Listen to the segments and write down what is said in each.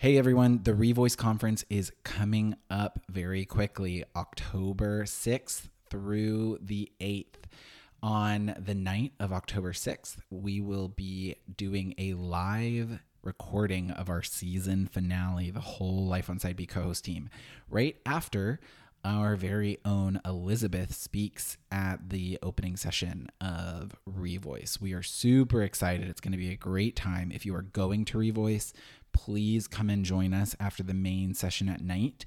Hey everyone, the Revoice Conference is coming up very quickly, October 6th through the 8th. On the night of October 6th, we will be doing a live recording of our season finale, the whole Life on Side B co host team, right after our very own Elizabeth speaks at the opening session of Revoice. We are super excited. It's going to be a great time. If you are going to Revoice, please come and join us after the main session at night.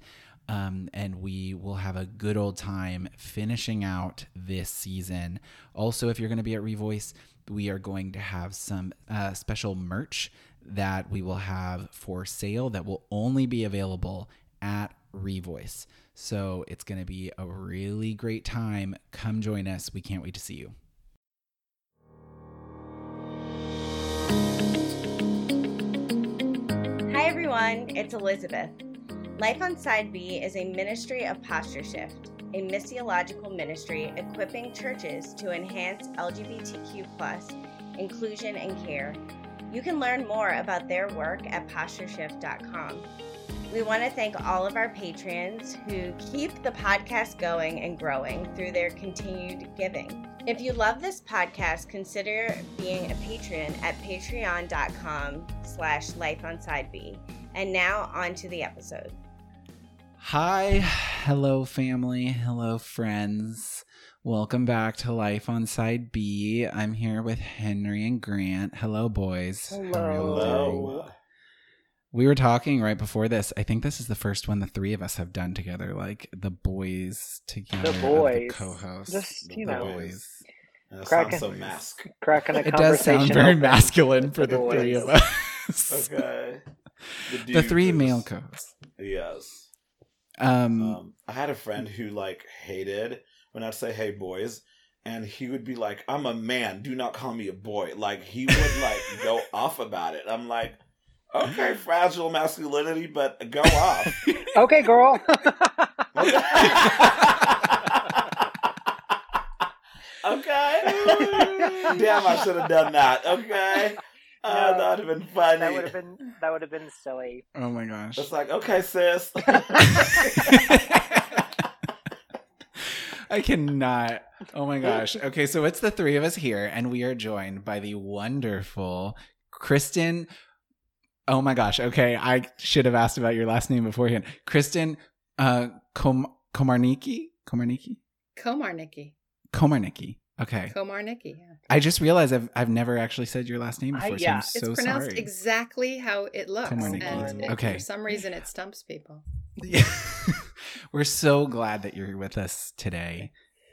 Um, and we will have a good old time finishing out this season. Also, if you're going to be at Revoice, we are going to have some uh, special merch that we will have for sale that will only be available at Revoice. So it's going to be a really great time. Come join us. We can't wait to see you. Everyone. It's Elizabeth. Life on Side B is a ministry of posture shift, a missiological ministry equipping churches to enhance LGBTQ inclusion and care. You can learn more about their work at postureshift.com. We want to thank all of our patrons who keep the podcast going and growing through their continued giving. If you love this podcast, consider being a patron at patreon.com slash lifeonsideb. And now on to the episode. Hi, hello family, hello friends. Welcome back to Life on Side B. I'm here with Henry and Grant. Hello, boys. Hello. We were talking right before this. I think this is the first one the three of us have done together, like the boys together. The boys. the co-hosts. Just, the you know, boys. That Cracking- sounds so mask. cracking a It does sound very open masculine for with the three of us. Okay. The dude three male co-hosts. Yes. Um, Um, I had a friend who like hated when I'd say "Hey boys," and he would be like, "I'm a man. Do not call me a boy." Like he would like go off about it. I'm like, okay, fragile masculinity, but go off. Okay, girl. okay. Damn, I should have done that. Okay. Uh, No. that would have been funny. that would have been that would have been silly. oh my gosh. It's like, okay, sis. I cannot. Oh my gosh. Okay, so it's the three of us here, and we are joined by the wonderful Kristen. Oh my gosh. Okay, I should have asked about your last name beforehand. Kristen uh, Kom- Komarniki? Komarniki? Komarnicki. Komarnicki. Okay. Komarnicki, yeah. I just realized I've, I've never actually said your last name I- before, yeah. so It's I'm so pronounced sorry. exactly how it looks. And it- Okay. for some reason it stumps people. Yeah. we're so glad that you're with us today.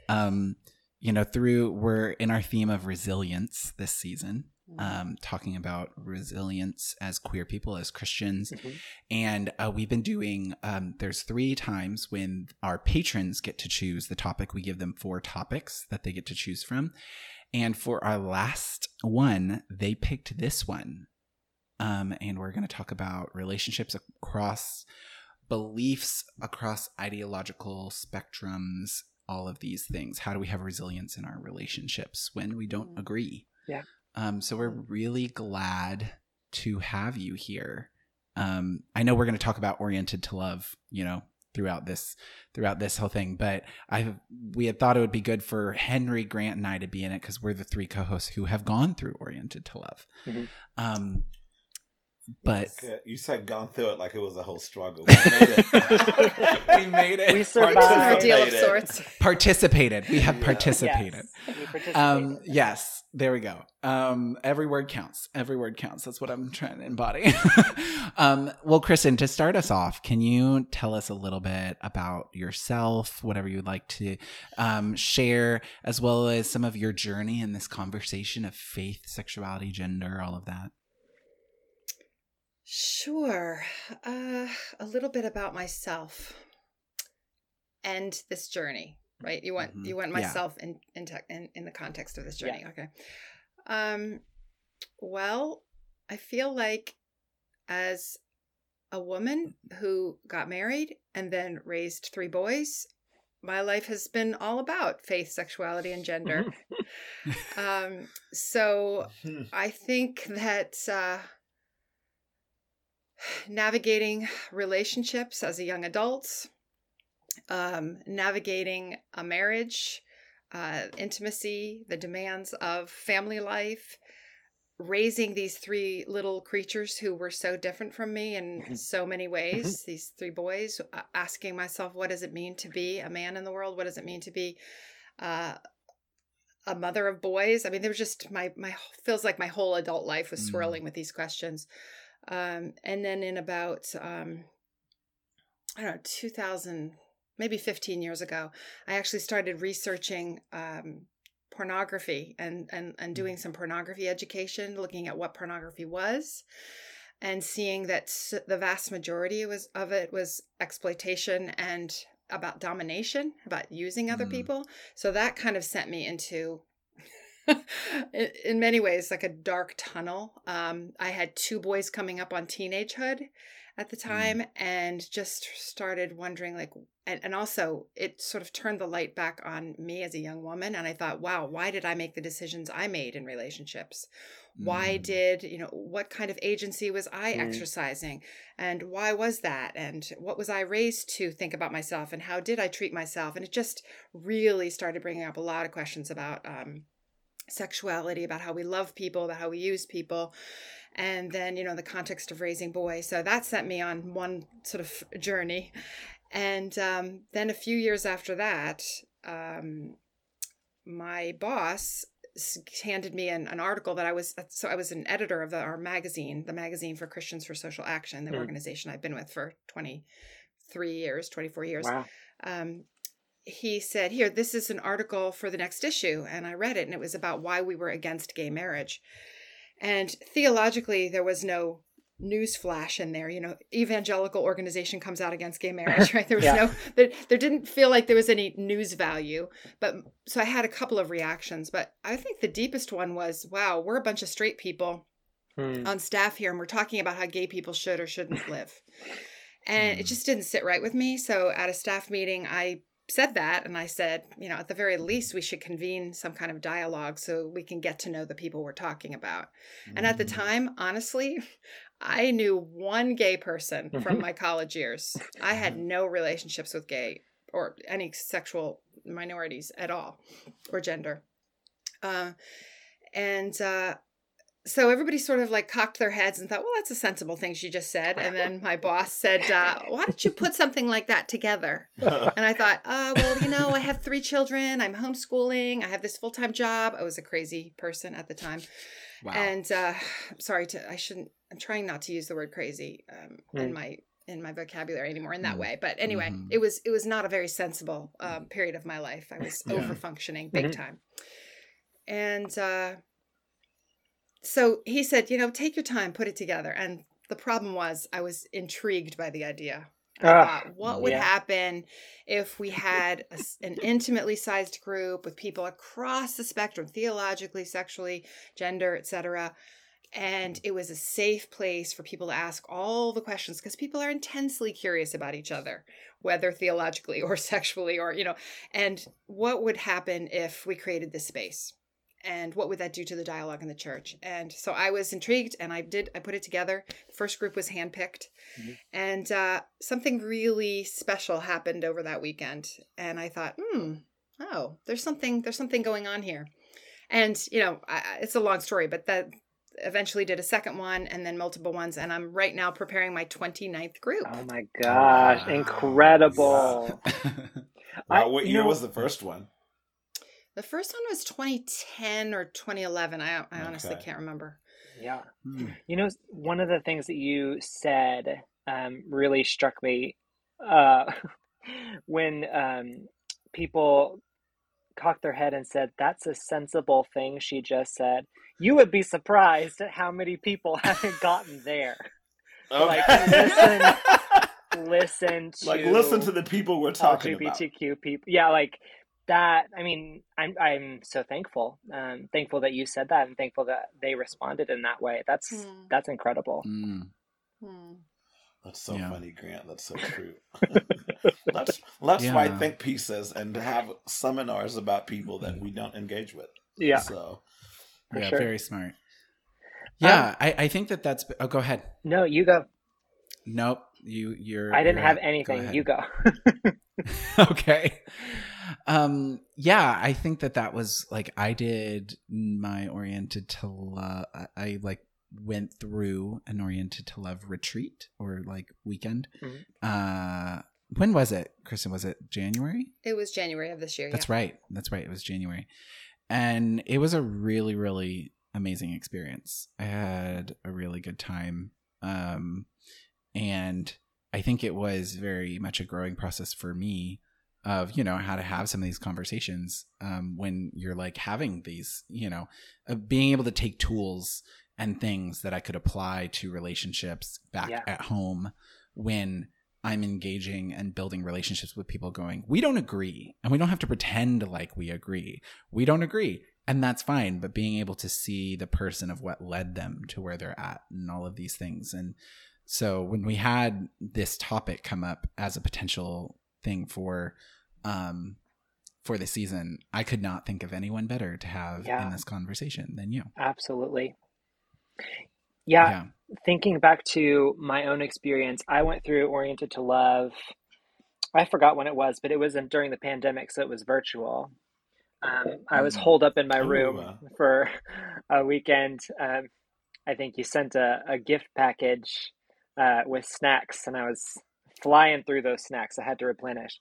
Um, you know, through we're in our theme of resilience this season, um, talking about resilience as queer people, as Christians, Mhm. and uh, we've been doing. Um, there's three times when our patrons get to choose the topic. We give them four topics that they get to choose from, and for our last one, they picked this one. Um, and we're going to talk about relationships across beliefs across ideological spectrums, all of these things. How do we have resilience in our relationships when we don't Mm. agree? Yeah. Um, so we're really glad to have you here. Um, I know we're going to talk about oriented to love, you know, throughout this throughout this whole thing, but I we had thought it would be good for Henry Grant and I to be in it because we're the three co-hosts who have gone through oriented to love. Mhm. Um, but You said gone through it like it was a whole struggle. We made it. we made it. We It's survived. an Participated. ordeal of sorts. participated. We have Yeah. participated. Yes, we participated. Um, yes, there we go. Um, every word counts. Every word counts. That's what I'm trying to embody. um, well, Kristen, to start us off, can you tell us a little bit about yourself, whatever you'd like to um, share, as well as some of your journey in this conversation of faith, sexuality, gender, all of that? Sure. Uh, a little bit about myself and this journey, right? You want Mhm. you want Yeah. myself in in, tech in in the context of this journey. Okay. Um. Well, I feel like as a woman who got married and then raised three boys, my life has been all about faith, sexuality, and gender. um. So I think that uh, navigating relationships as a young adult, um, navigating a marriage, uh, intimacy, the demands of family life, raising these three little creatures who were so different from me in so many ways, these three boys, uh, asking myself, what does it mean to be a man in the world? What does it mean to be uh, a mother of boys? I mean, there was just my, my, feels like my whole adult life was Mm. swirling with these questions. Um, and then in about, um, I don't know, 2000, maybe 15 years ago, I actually started researching um, pornography and, and, and doing some pornography education, looking at what pornography was and seeing that the vast majority was of it was exploitation and about domination, about using other Mm. people. So that kind of sent me into in, many ways like a dark tunnel. Um, I had two boys coming up on teenagehood at the time and just started wondering like and, and also it sort of turned the light back on me as a young woman and i thought wow why did i make the decisions i made in relationships why Mm. did you know what kind of agency was i Mm. exercising and why was that and what was i raised to think about myself and how did i treat myself and it just really started bringing up a lot of questions about um, sexuality about how we love people about how we use people and then you know the context of raising boys so that sent me on one sort of journey and um, then a few years after that um, my boss handed me an, an article that I was so I was an editor of the, our magazine, the magazine for Christians for Social Action, the Hmm. organization I've been with for 23 years, 24 years. Wow. Um, he said, Here, this is an article for the next issue. And I read it, and it was about why we were against gay marriage. And theologically, there was no news flash in there. You know, evangelical organization comes out against gay marriage, right? There was Yeah. no, there, there didn't feel like there was any news value. But so I had a couple of reactions. But I think the deepest one was, wow, we're a bunch of straight people Hmm. on staff here and we're talking about how gay people should or shouldn't live. And it Mm. just didn't sit right with me. So at a staff meeting, I said that and I said, you know, at the very least, we should convene some kind of dialogue so we can get to know the people we're talking about. And at the Mm. time, honestly, I knew one gay person from Mhm. my college years. I had no relationships with gay or any sexual minorities at all or gender. Uh, and uh, so everybody sort of like cocked their heads and thought, well, that's a sensible thing she just said. And then my boss said, uh, why don't you put something like that together? And I thought, uh, well, you know, I have three children. I'm homeschooling. I have this full time job. I was a crazy person at the time. Wow. And uh, I'm sorry to, I shouldn't, I'm trying not to use the word crazy um, in Mm. my in my vocabulary anymore in that Mm. way but anyway Mhm. it was it was not a very sensible um, period of my life i was Yeah. over functioning big Mhm. time and uh, so he said you know take your time put it together and the problem was i was intrigued by the idea I Ah, thought, what would yeah. happen if we had a an intimately sized group with people across the spectrum, theologically, sexually, gender, etc., and it was a safe place for people to ask all the questions because people are intensely curious about each other, whether theologically or sexually, or you know, and what would happen if we created this space? And what would that do to the dialogue in the church and so i was intrigued and i did i put it together the first group was handpicked Mhm. and uh, something really special happened over that weekend and i thought hmm oh there's something there's something going on here and you know I, I- it's a long story but that eventually did a second one and then multiple ones and i'm right now preparing my 29th group Oh my gosh, Wow. incredible. I- Wow, what you year know- was the first one? The first one was 2010 or 2011 i, I honestly Okay. can't remember Yeah. Hmm. You know, one of the things that you said um, really struck me uh, when um, people cocked their head and said, That's a sensible thing she just said. You would be surprised at how many people haven't gotten there. Like, listen- Listen to like listen to the people we're talking about. LGBTQ people. Yeah, like that. I mean, I'm I'm so thankful. Um, thankful that you said that, and thankful that they responded in that way. That's Hmm. that's incredible. Mm. Hmm. That's so Yeah. funny, Grant. That's so true. let's let's Yeah. write think pieces and have seminars about people that we don't engage with. Yeah, So for yeah, sure. very smart. Yeah, I, I think that that's. Oh, go ahead. No, you go. Nope. You you're I didn't you're have up. Go anything. ahead. you go. okay. Um yeah, I think that that was like I did my oriented to love I, I like went through an oriented to love retreat or like weekend. Mhm. Uh when was it? Kristen, was it January? It was January of this year. That's yeah. right. That's right. It was January. And it was a really, really amazing experience. I had a really good time. Um, and I think it was very much a growing process for me of, you know, how to have some of these conversations um, when you're like having these, you know, uh, being able to take tools and things that I could apply to relationships back Yeah. at home when I'm engaging and building relationships with people going, we don't agree. And we don't have to pretend like we agree. We don't agree. And that's fine. But being able to see the person of what led them to where they're at and all of these things. And so when we had this topic come up as a potential thing for, um, for the season, I could not think of anyone better to have Yeah. in this conversation than you. Absolutely. Yeah, thinking back to my own experience, I went through Oriented to Love. I forgot when it was, but it was in, during the pandemic, so it was virtual. Um, I was Mm. holed up in my Ooh. room for a weekend. Um, I think you sent a, a gift package uh, with snacks, and I was flying through those snacks. I had to replenish.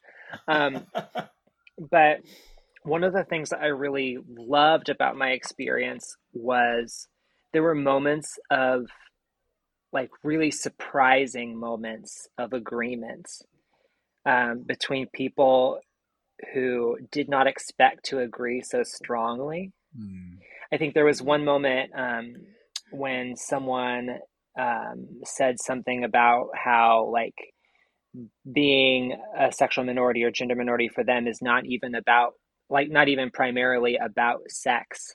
Um, but one of the things that I really loved about my experience was there were moments of like really surprising moments of agreement um, between people who did not expect to agree so strongly. Mm. I think there was one moment um, when someone um, said something about how like being a sexual minority or gender minority for them is not even about like not even primarily about sex.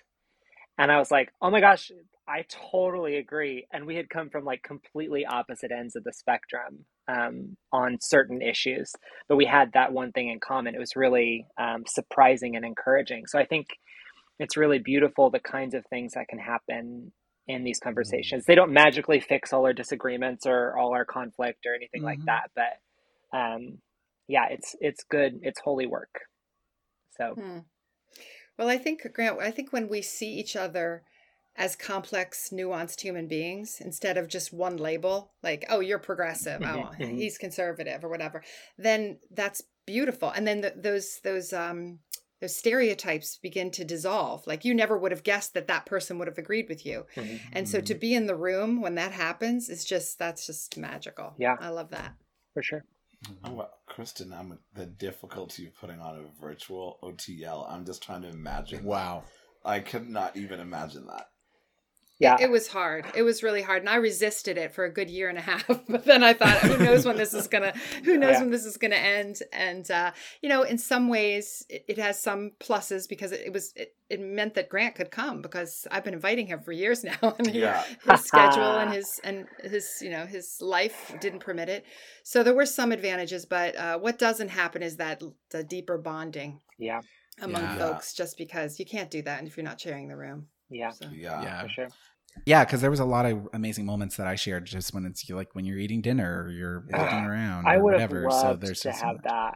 And i was like oh my gosh i totally agree. And we had come from like completely opposite ends of the spectrum um, on certain issues but we had that one thing in common. It was really um, surprising and encouraging. So i think it's really beautiful the kinds of things that can happen in these conversations. They don't magically fix all our disagreements or all our conflict or anything like Mhm. that, but um, yeah, it's it's good. It's holy work. So Hmm. Well, I think Grant. I think when we see each other as complex, nuanced human beings instead of just one label, like "oh, you're progressive," "oh, Mhm, mhm. he's conservative," or whatever, then that's beautiful. And then the, those those um those stereotypes begin to dissolve. Like you never would have guessed that that person would have agreed with you. mhm. And so to be in the room when that happens is just that's just magical. Yeah. I love that. for sure. Oh, well, Kristen, I'm the difficulty of putting on a virtual OTL. I'm just trying to imagine. that. Wow. I could not even imagine that. Yeah, It was hard. It was really hard, and I resisted it for a good year and a half. But then I thought, who knows when this is gonna? Who knows Yeah. when this is gonna end? And uh, you know, in some ways, it, it has some pluses because it, it was it, it meant that Grant could come because I've been inviting him for years now, and he, Yeah. his schedule and his and his you know his life didn't permit it. So there were some advantages, but uh, what doesn't happen is that the deeper bonding yeah, among Yeah. folks, just because you can't do that if you're not sharing the room. yeah, So. Yeah. Yeah. for sure. Yeah, because there was a lot of amazing moments that I shared just when it's like when you're eating dinner or you're walking around I or would have loved so there's to just so have much. that.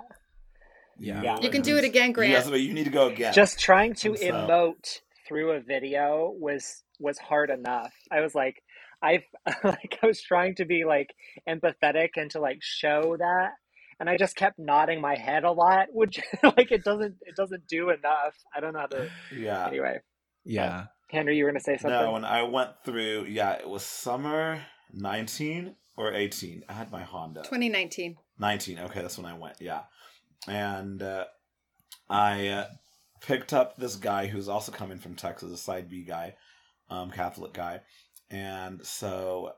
Yeah. Yeah. You can do it again, Grant. Yes, but you need to go again. Just trying to So- emote through a video was was hard enough. I was like, I like I was trying to be like empathetic and to like show that, and I just kept nodding my head a lot, which like it doesn't it doesn't do enough. I don't know how to. yeah. Anyway, Yeah. Henry, you were gonna say something. No, when I went through, yeah, it was summer 19 or 18. I had my Honda. 2019. 19. Okay, that's when I went. Yeah. And uh, I uh, picked up this guy who's also coming from Texas, a side B guy, um, Catholic guy. And so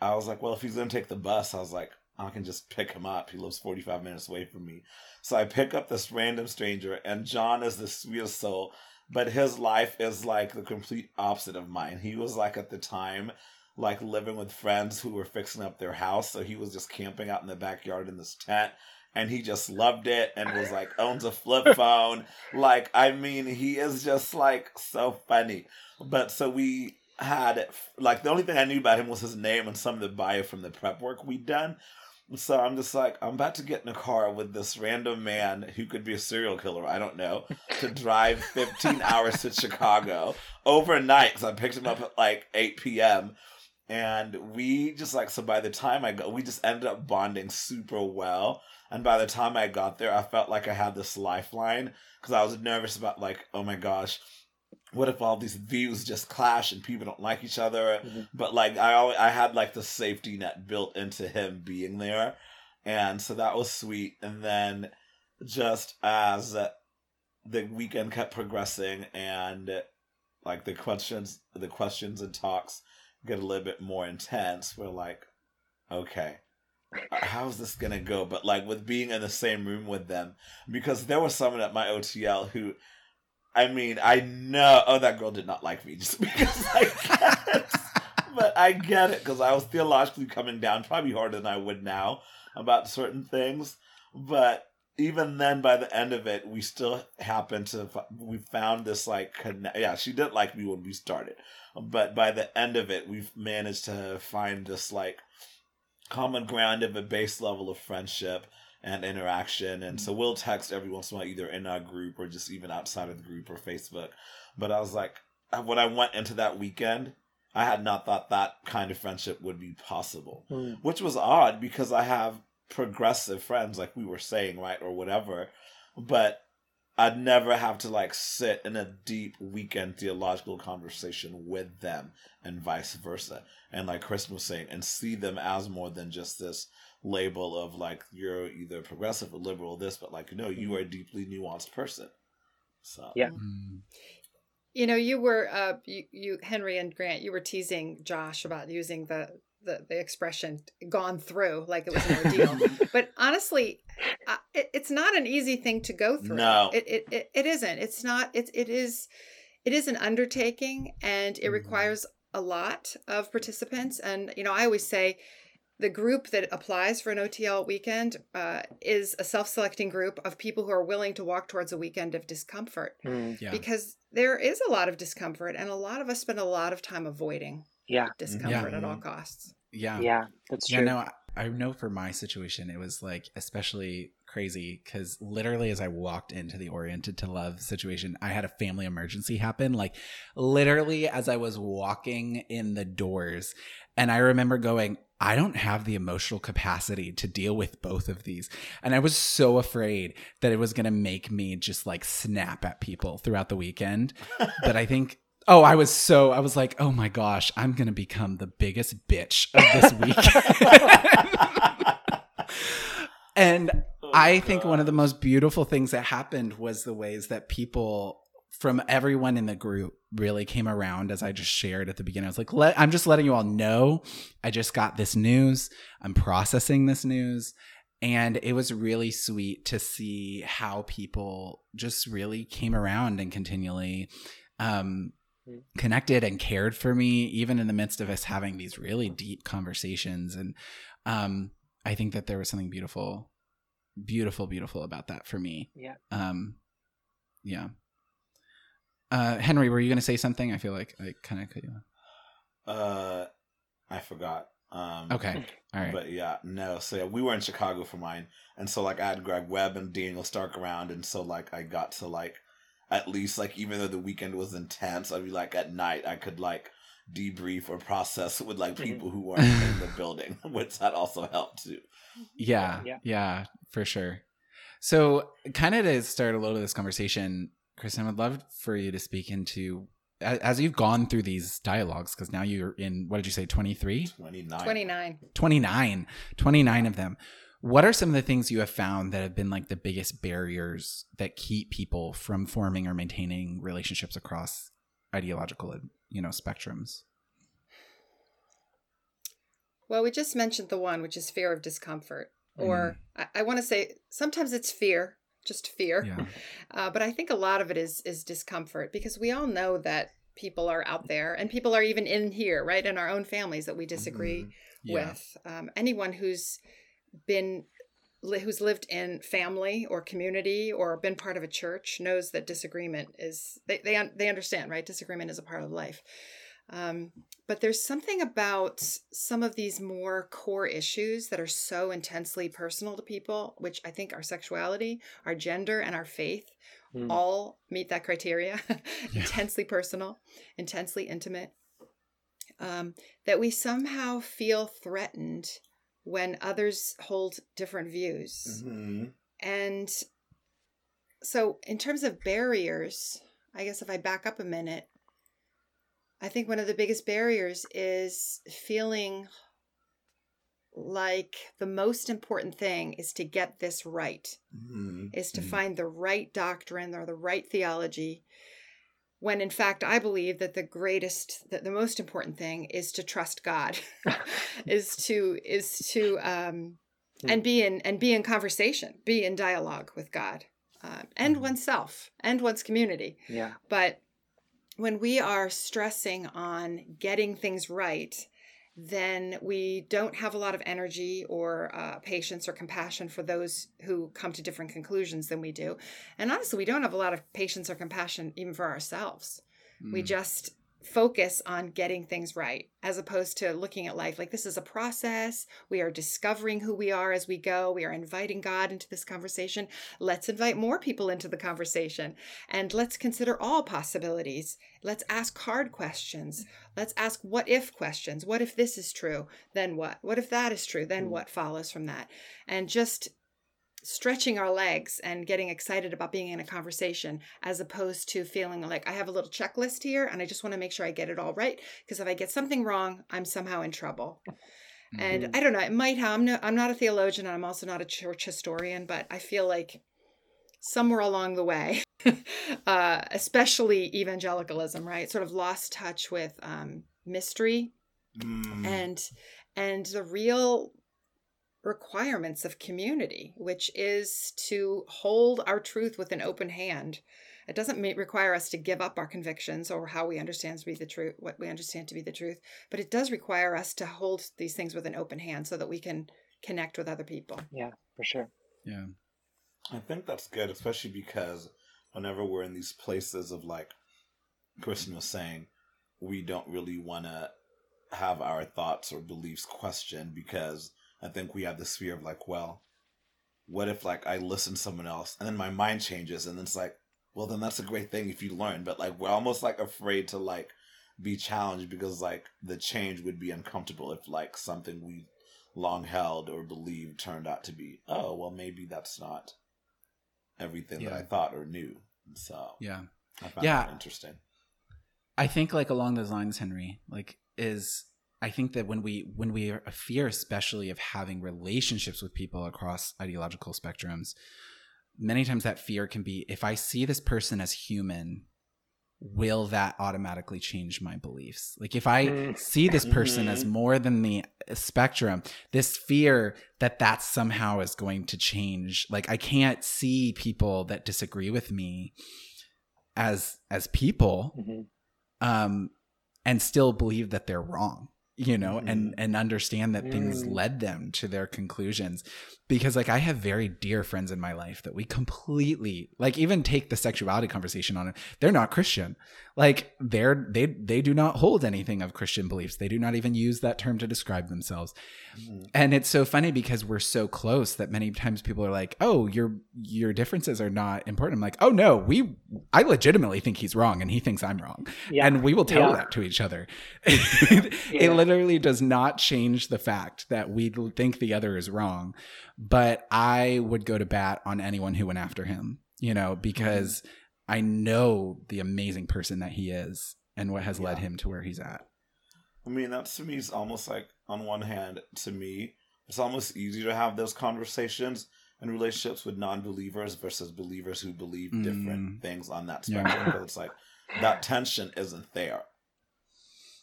I was like, well, if he's going to take the bus, I was like, I can just pick him up. He lives 45 minutes away from me. So I pick up this random stranger, and John is the sweetest soul, but his life is like the complete opposite of mine. He was like at the time, like living with friends who were fixing up their house. So he was just camping out in the backyard in this tent. And he just loved it and was like, owns a flip phone. Like, I mean, he is just like so funny. But so we had like the only thing I knew about him was his name and some of the bio from the prep work we'd done. So I'm just like, I'm about to get in a car with this random man who could be a serial killer, I don't know, to drive 15 hours to Chicago overnight because I picked him up at like 8 p.m. And we just like, so by the time I go, we just ended up bonding super well. And by the time I got there, I felt like I had this lifeline because I was nervous about like, oh my gosh, what if all these views just clash and people don't like each other? Mm-hmm. But like I always, I had like the safety net built into him being there, and so that was sweet. And then just as the weekend kept progressing and like the questions, the questions and talks get a little bit more intense, we're like, okay. How's this gonna go? But like with being in the same room with them, because there was someone at my OTL who I mean, I know. Oh, that girl did not like me just because I but I get it because I was theologically coming down probably harder than I would now about certain things. But even then, by the end of it, we still happened to we found this like. Yeah, she didn't like me when we started, but by the end of it, we've managed to find this like common ground of a base level of friendship and interaction. And so we'll text every once in a while, either in our group or just even outside of the group or Facebook. But I was like, when I went into that weekend, I had not thought that kind of friendship would be possible, mm. which was odd because I have progressive friends, like we were saying, right, or whatever. But I'd never have to like sit in a deep weekend theological conversation with them and vice versa. And like Chris was saying, and see them as more than just this label of like you're either progressive or liberal or this, but like no, you are a deeply nuanced person. So yeah. Mm. You know, you were uh you, you Henry and Grant, you were teasing Josh about using the the, the expression gone through like it was an ordeal. but honestly, uh, it, it's not an easy thing to go through. No, it, it, it, it isn't. It's not. It, it is. It is an undertaking, and it mm-hmm. requires a lot of participants. And you know, I always say the group that applies for an OTL weekend uh, is a self selecting group of people who are willing to walk towards a weekend of discomfort. Mm, yeah. Because there is a lot of discomfort, and a lot of us spend a lot of time avoiding yeah. discomfort yeah. at all costs. Yeah. Yeah, that's true. Yeah, no, I know for my situation, it was like especially crazy because literally as I walked into the Oriented to Love situation, I had a family emergency happen. Like literally as I was walking in the doors. And I remember going, I don't have the emotional capacity to deal with both of these. And I was so afraid that it was going to make me just like snap at people throughout the weekend. but I think, oh, I was so, I was like, oh my gosh, I'm going to become the biggest bitch of this week. and oh I think one of the most beautiful things that happened was the ways that people from everyone in the group really came around as I just shared at the beginning. I was like, Let, I'm just letting you all know I just got this news. I'm processing this news. And it was really sweet to see how people just really came around and continually um, mm. connected and cared for me, even in the midst of us having these really deep conversations. And um, I think that there was something beautiful, beautiful, beautiful about that for me. Yeah. Um, yeah. Uh, Henry, were you going to say something? I feel like I kind of cut you off. Uh, I forgot. Um, okay. All right. But yeah, no. So yeah, we were in Chicago for mine, and so like I had Greg Webb and Daniel Stark around, and so like I got to like at least like even though the weekend was intense, I'd be like at night I could like debrief or process with like mm-hmm. people who weren't in the building, which that also helped too. Yeah, yeah, yeah, for sure. So, kind of to start a little of this conversation, Kristen, I would love for you to speak into as you've gone through these dialogues because now you're in what did you say 23 29 29 29 29 of them. What are some of the things you have found that have been like the biggest barriers that keep people from forming or maintaining relationships across ideological you know spectrums? Well we just mentioned the one which is fear of discomfort. Or mm. I, I want to say sometimes it's fear just fear. Yeah. Uh, but I think a lot of it is is discomfort because we all know that people are out there and people are even in here, right, in our own families that we disagree mm-hmm. yeah. with. Um, anyone who's been who's lived in family or community or been part of a church knows that disagreement is they they they understand right disagreement is a part of life Um, but there's something about some of these more core issues that are so intensely personal to people, which I think our sexuality, our gender, and our faith Mm. all meet that criteria intensely personal, intensely intimate. Um, that we somehow feel threatened when others hold different views. Mhm. And so, in terms of barriers, I guess if I back up a minute, I think one of the biggest barriers is feeling like the most important thing is to get this right, Mhm. is to Mhm. find the right doctrine or the right theology. When in fact, I believe that the greatest, that the most important thing is to trust God, is to is to um, and be in and be in conversation, be in dialogue with God, um, and Mhm. oneself and one's community. Yeah. But when we are stressing on getting things right, then we don't have a lot of energy or uh, patience or compassion for those who come to different conclusions than we do. And honestly, we don't have a lot of patience or compassion even for ourselves. We Mm. just focus on getting things right as opposed to looking at life like this is a process. We are discovering who we are as we go. We are inviting God into this conversation. Let's invite more people into the conversation and let's consider all possibilities. Let's ask hard questions. Let's ask what if questions. What if this is true? Then what? What if that is true? Then Mm. what follows from that? And just stretching our legs and getting excited about being in a conversation as opposed to feeling like I have a little checklist here and I just want to make sure I get it all right because if I get something wrong, I'm somehow in trouble. And Mhm. I don't know, it might have I'm no, I'm not a theologian and I'm also not a church historian, but I feel like somewhere along the way, uh, especially evangelicalism, right, sort of lost touch with um, mystery Mm. and and the real requirements of community which is to hold our truth with an open hand it doesn't ma- require us to give up our convictions or how we understand to be the truth what we understand to be the truth but it does require us to hold these things with an open hand so that we can connect with other people Yeah, for sure. yeah. I think that's good, especially because whenever we're in these places of like Kristen was saying, we don't really want to have our thoughts or beliefs questioned because I think we have this fear of like, well, what if like I listen to someone else and then my mind changes and it's like, well, then that's a great thing if you learn. But like, we're almost like afraid to like be challenged because like the change would be uncomfortable if like something we long held or believed turned out to be, oh, well, maybe that's not everything that I thought or knew. So Yeah. I found Yeah. that interesting. I think like along those lines, Henry, like is I think that when we when we are a fear especially of having relationships with people across ideological spectrums, many times that fear can be if I see this person as human, will that automatically change my beliefs? Like if I Mm. see this person as Mhm. more than the spectrum, this fear that that somehow is going to change. Like I can't see people that disagree with me as as people hmm um and still believe that they're wrong you know and and understand that things Mm. led them to their conclusions because like i have very dear friends in my life that we completely like even take the sexuality conversation on it they're not christian like they're they they do not hold anything of christian beliefs they do not even use that term to describe themselves Mhm. and it's so funny because we're so close that many times people are like oh your your differences are not important i'm like oh no we i legitimately think he's wrong and he thinks i'm wrong Yeah. and we will tell Yeah. that to each other. it Yeah. literally does not change the fact that we think the other is wrong. But I would go to bat on anyone who went after him, you know, because I know the amazing person that he is and what has led him to where he's at. I mean, that to me is almost like, on one hand, to me, it's almost easier to have those conversations and relationships with non-believers versus believers who believe different Mm. things on that Yeah. spectrum. Because it's like that tension isn't there.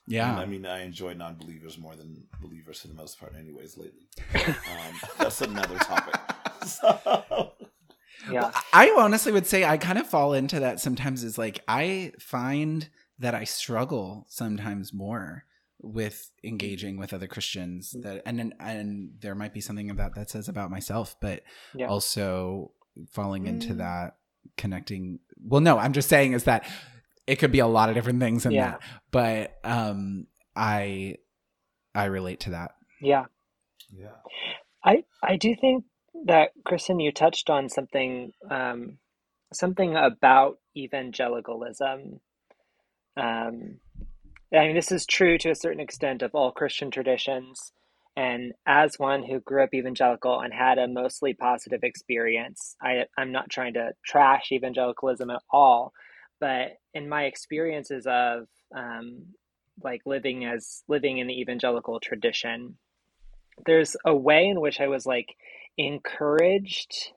Yeah. And I mean, I enjoy non-believers more than believers for the most part, anyways. Lately, um, that's another topic. So, Yeah. I honestly would say I kind of fall into that sometimes is like I find that I struggle sometimes more with engaging with other Christians that and and, and there might be something about that says about myself but Yeah. also falling into Mm. that connecting well no I'm just saying is that it could be a lot of different things in Yeah. that. But um I I relate to that. Yeah. Yeah. I I do think that Kristen, you touched on something um, something about evangelicalism. Um, I mean, this is true to a certain extent of all Christian traditions. And as one who grew up evangelical and had a mostly positive experience, I, I'm not trying to trash evangelicalism at all, but in my experiences of um, like living as living in the evangelical tradition, there's a way in which I was like encouraged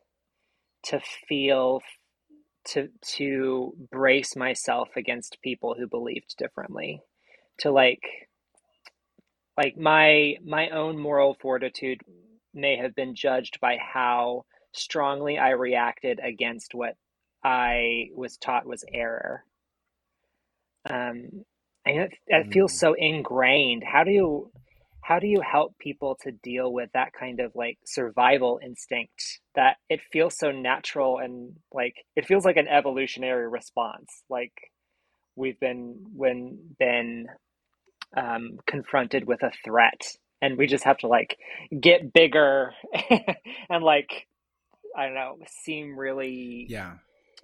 to feel to to brace myself against people who believed differently to like like my my own moral fortitude may have been judged by how strongly I reacted against what I was taught was error. Um, and it, it feels Mm. so ingrained. How do you how do you help people to deal with that kind of like survival instinct that it feels so natural and like it feels like an evolutionary response like we've been when been um, confronted with a threat and we just have to like get bigger and like i don't know seem really Yeah.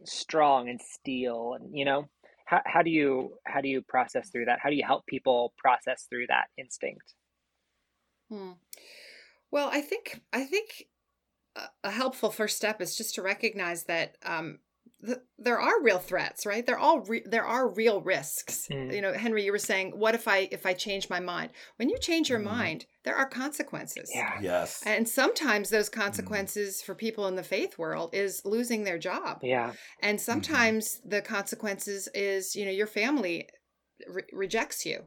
Strong and steel and you know how, how do you how do you process through that how do you help people process through that instinct Hmm. Well, I think I think a, helpful first step is just to recognize that um, th- there are real threats, right? There all re- there are real risks. Mm. You know, Henry, you were saying, what if I if I change my mind? When you change your Mhm. mind, there are consequences. yeah Yes. And sometimes those consequences for people in the faith world is losing their job. yeah And sometimes the consequences is, you know, your family re- rejects you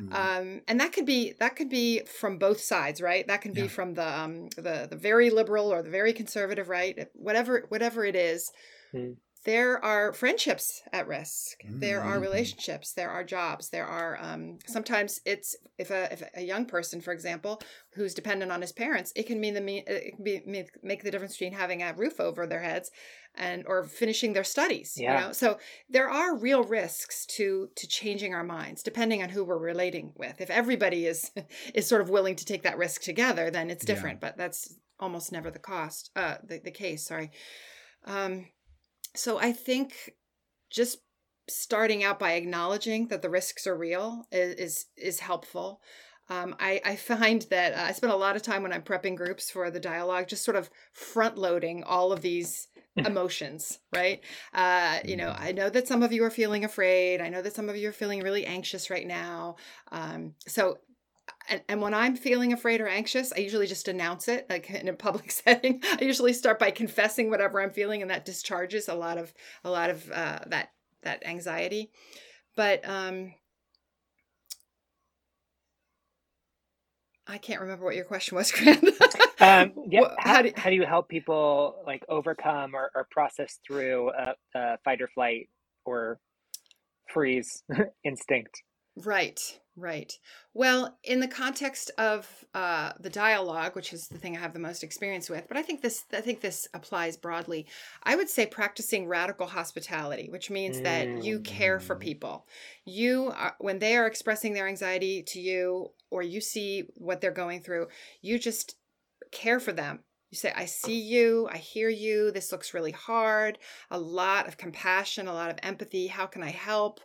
Mhm. um, and that could be that could be from both sides right that can be Yeah. from the um, the the very liberal or the very conservative right whatever whatever it is Hmm. There are friendships at risk there are Mhm. relationships there are jobs there are um, sometimes it's if a if a young person for example who's dependent on his parents it can mean the it can be make, the difference between having a roof over their heads and or finishing their studies Yeah. you know so there are real risks to to changing our minds depending on who we're relating with if everybody is is sort of willing to take that risk together then it's Yeah. different but that's almost never the cost uh the, the case sorry um so i think just starting out by acknowledging that the risks are real is is, is helpful um, I, I find that uh, I spend a lot of time when I'm prepping groups for the dialogue, just sort of front loading all of these emotions, right? Uh, you know, I know that some of you are feeling afraid. I know that some of you are feeling really anxious right now. Um, so, and, and when I'm feeling afraid or anxious, I usually just announce it, like in a public setting. I usually start by confessing whatever I'm feeling, and that discharges a lot of a lot of uh, that that anxiety. But um, I can't remember what your question was, Grant. um, yeah how, how do- how do you help people like overcome or, or process through a, a fight or flight or freeze instinct Right, right. Well, in the context of uh, the dialogue, which is the thing I have the most experience with, but I think this I think this applies broadly. I would say practicing radical hospitality, which means that you care for Mm. people. You are, when they are expressing their anxiety to you, or you see what they're going through, you just care for them. You say, I see you, I hear you, this looks really hard, a lot of compassion, a lot of empathy. How can I help?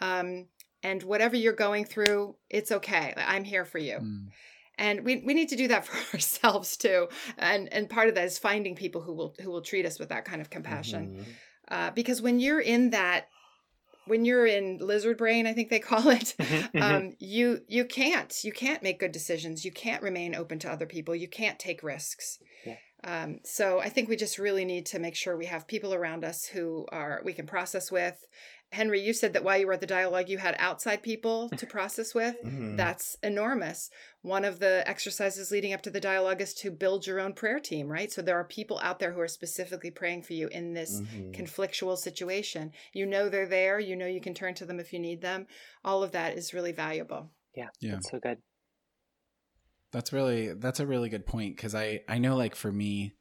Um, and whatever you're going through, it's okay. I'm here for you. Mm. And we, we need to do that for ourselves too. And and part of that is finding people who will who will treat us with that kind of compassion. Mhm. Uh, because when you're in that when you're in lizard brain, I think they call it, Mm-hmm. um, you you can't you can't make good decisions. You can't remain open to other people. You can't take risks. Yeah. Um, so I think we just really need to make sure we have people around us who are we can process with. Henry, you said that while you were at the dialogue, you had outside people to process with. Mhm. That's enormous. One of the exercises leading up to the dialogue is to build your own prayer team, right? So there are people out there who are specifically praying for you in this Mhm. conflictual situation. You know they're there. You know you can turn to them if you need them. All of that is really valuable. yeah, Yeah. that's so good That's really that's a really good point because I I know like for me,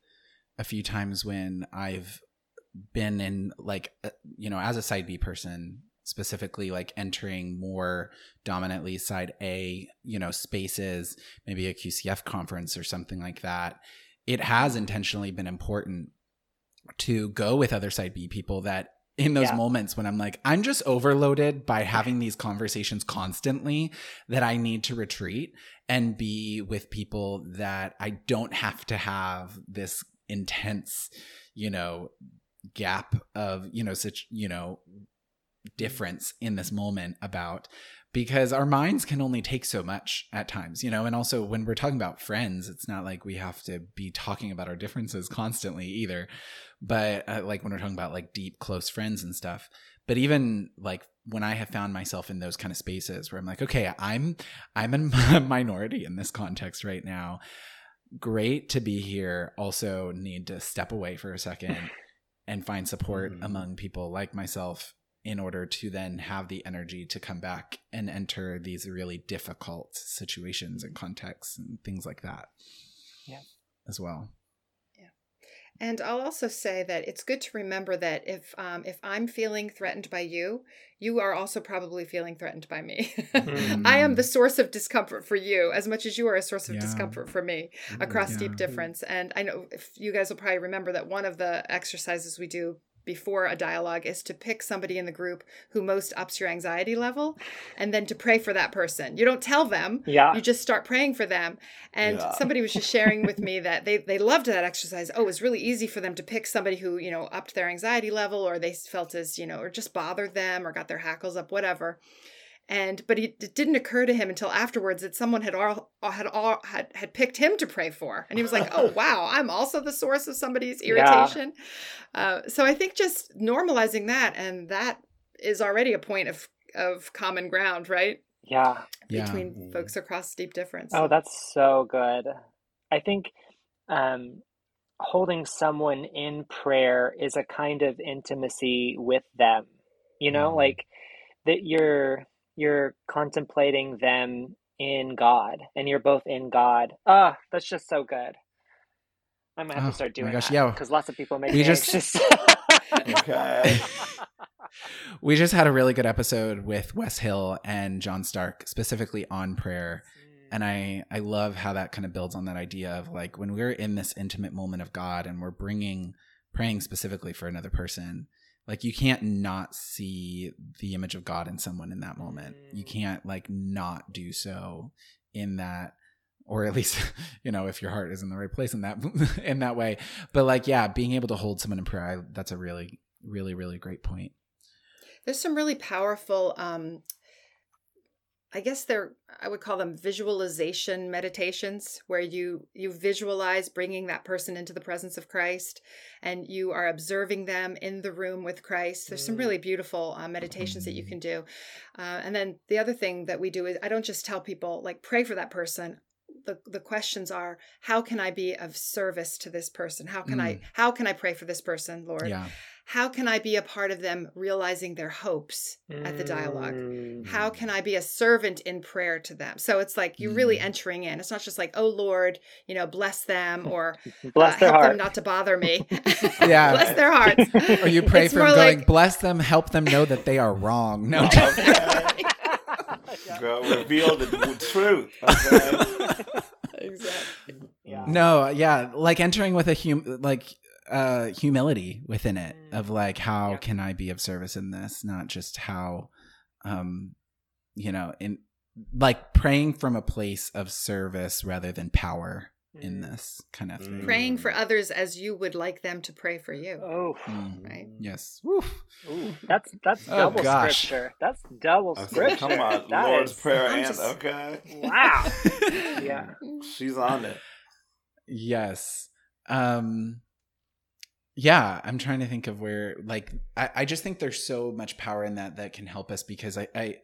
a few times when I've been in like uh, you know as a side B person specifically like entering more dominantly side A, you know, spaces, maybe a QCF conference or something like that, it has intentionally been important to go with other side B people that in those Yeah. moments when I'm like, I'm just overloaded by having these conversations constantly that I need to retreat and be with people that I don't have to have this intense, you know, gap of, you know, such, you know, difference in this moment about because our minds can only take so much at times, you know, and also when we're talking about friends, it's not like we have to be talking about our differences constantly either. But uh, like when we're talking about like deep, close friends and stuff, but even like when I have found myself in those kind of spaces where I'm like, okay, I'm I'm a minority in this context right now. Great to be here. Also need to step away for a second and find support Mhm. among people like myself in order to then have the energy to come back and enter these really difficult situations and contexts and things like that. Yeah. As well. And I'll also say that it's good to remember that if um, if I'm feeling threatened by you, you are also probably feeling threatened by me. Mhm. I am the source of discomfort for you as much as you are a source of Yeah. discomfort for me across Yeah. deep difference. And I know if you guys will probably remember that one of the exercises we do before a dialogue is to pick somebody in the group who most ups your anxiety level and then to pray for that person. You don't tell them, Yeah. you just start praying for them and Yeah. somebody was just sharing with me that they they loved that exercise oh it was really easy for them to pick somebody who you know upped their anxiety level or they felt as you know or just bothered them or got their hackles up whatever and but it, it didn't occur to him until afterwards that someone had all had all had had picked him to pray for and he was like oh wow i'm also the source of somebody's Yeah. irritation uh, so i think just normalizing that and that is already a point of of common ground right Yeah. Yeah. between Mhm. folks across deep difference Oh, that's so good. I think um, holding someone in prayer is a kind of intimacy with them. You know, Mhm. like that you're you're contemplating them in God, and you're both in God. Ah, that's just so good. I might have Oh, to start doing gosh, that yeah. because lots of people make We me just- Okay. We just had a really good episode with Wes Hill and John Stark specifically on prayer. And I I love how that kind of builds on that idea of like when we're in this intimate moment of God and we're bringing praying specifically for another person, like you can't not see the image of God in someone in that moment. You Mm. can't like not do so in that or at least you know if your heart is in the right place in that in that way but like yeah being able to hold someone in prayer I, that's a really really really great point There's some really powerful um I guess they're I would call them visualization meditations where you you visualize bringing that person into the presence of Christ and you are observing them in the room with Christ. There's some Mm. really beautiful uh, meditations that you can do. Uh, and then the other thing that we do is I don't just tell people like pray for that person. The, the questions are how can I be of service to this person? How can I how can I pray for this person, Lord? yeah how can I be a part of them realizing their hopes at the dialogue? Mm. How can I be a servant in prayer to them? So it's like you're really Mm. entering in. It's not just like, oh Lord, you know, bless them or Bless uh, their help heart. them not to bother me. Yeah. bless their hearts. or you pray It's for them going like- bless them help them know that they are wrong no Okay. Yeah. Go reveal the truth. Okay. exactly. Yeah. no yeah like entering with a hum like uh humility within it Mm. of like how Yeah. can i be of service in this not just how um you know in like praying from a place of service rather than power in Mm. this kind of thing Mm. Praying for others as you would like them to pray for you. Oh, Mm. Right. yes Woo. Ooh, that's that's Oh, double gosh. scripture. That's double Okay, scripture. come on, That Lord's is- prayer I'm and just- okay. Wow. Yeah. She's on it. Yes. Um yeah, I'm trying to think of where like I, I just think there's so much power in that that can help us because I I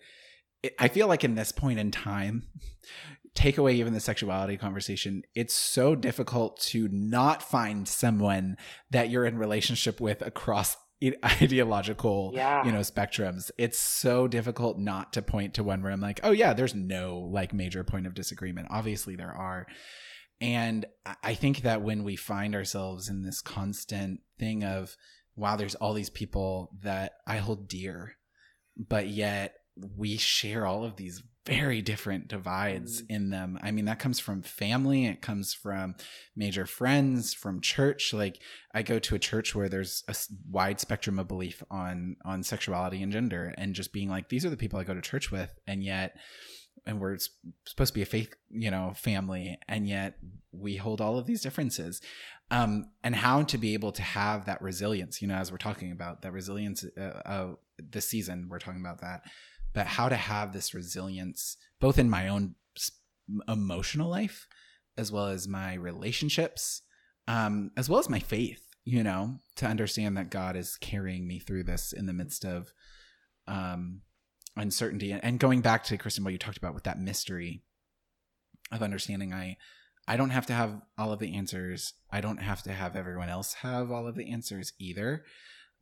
I feel like in this point in time, take away even the sexuality conversation, it's so difficult to not find someone that you're in relationship with across ideological Yeah. you know spectrums. It's so difficult not to point to one where i'm like oh yeah there's no like major point of disagreement. Obviously there are and I- think that when we find ourselves in this constant thing of, wow, there's all these people that I hold dear, but yet we share all of these very different divides Mm. in them. I mean, that comes from family, it comes from major friends, from church. Like I go to a church where there's a wide spectrum of belief on on sexuality and gender and just being like these are the people I go to church with and yet and we're supposed to be a faith, you know, family and yet we hold all of these differences. Um and how to be able to have that resilience, you know, as we're talking about that resilience uh, uh this season we're talking about that but how to have this resilience both in my own emotional life as well as my relationships um as well as my faith you know to understand that god is carrying me through this in the midst of um uncertainty and, and going back to kristen what you talked about with that mystery of understanding i i don't have to have all of the answers i don't have to have everyone else have all of the answers either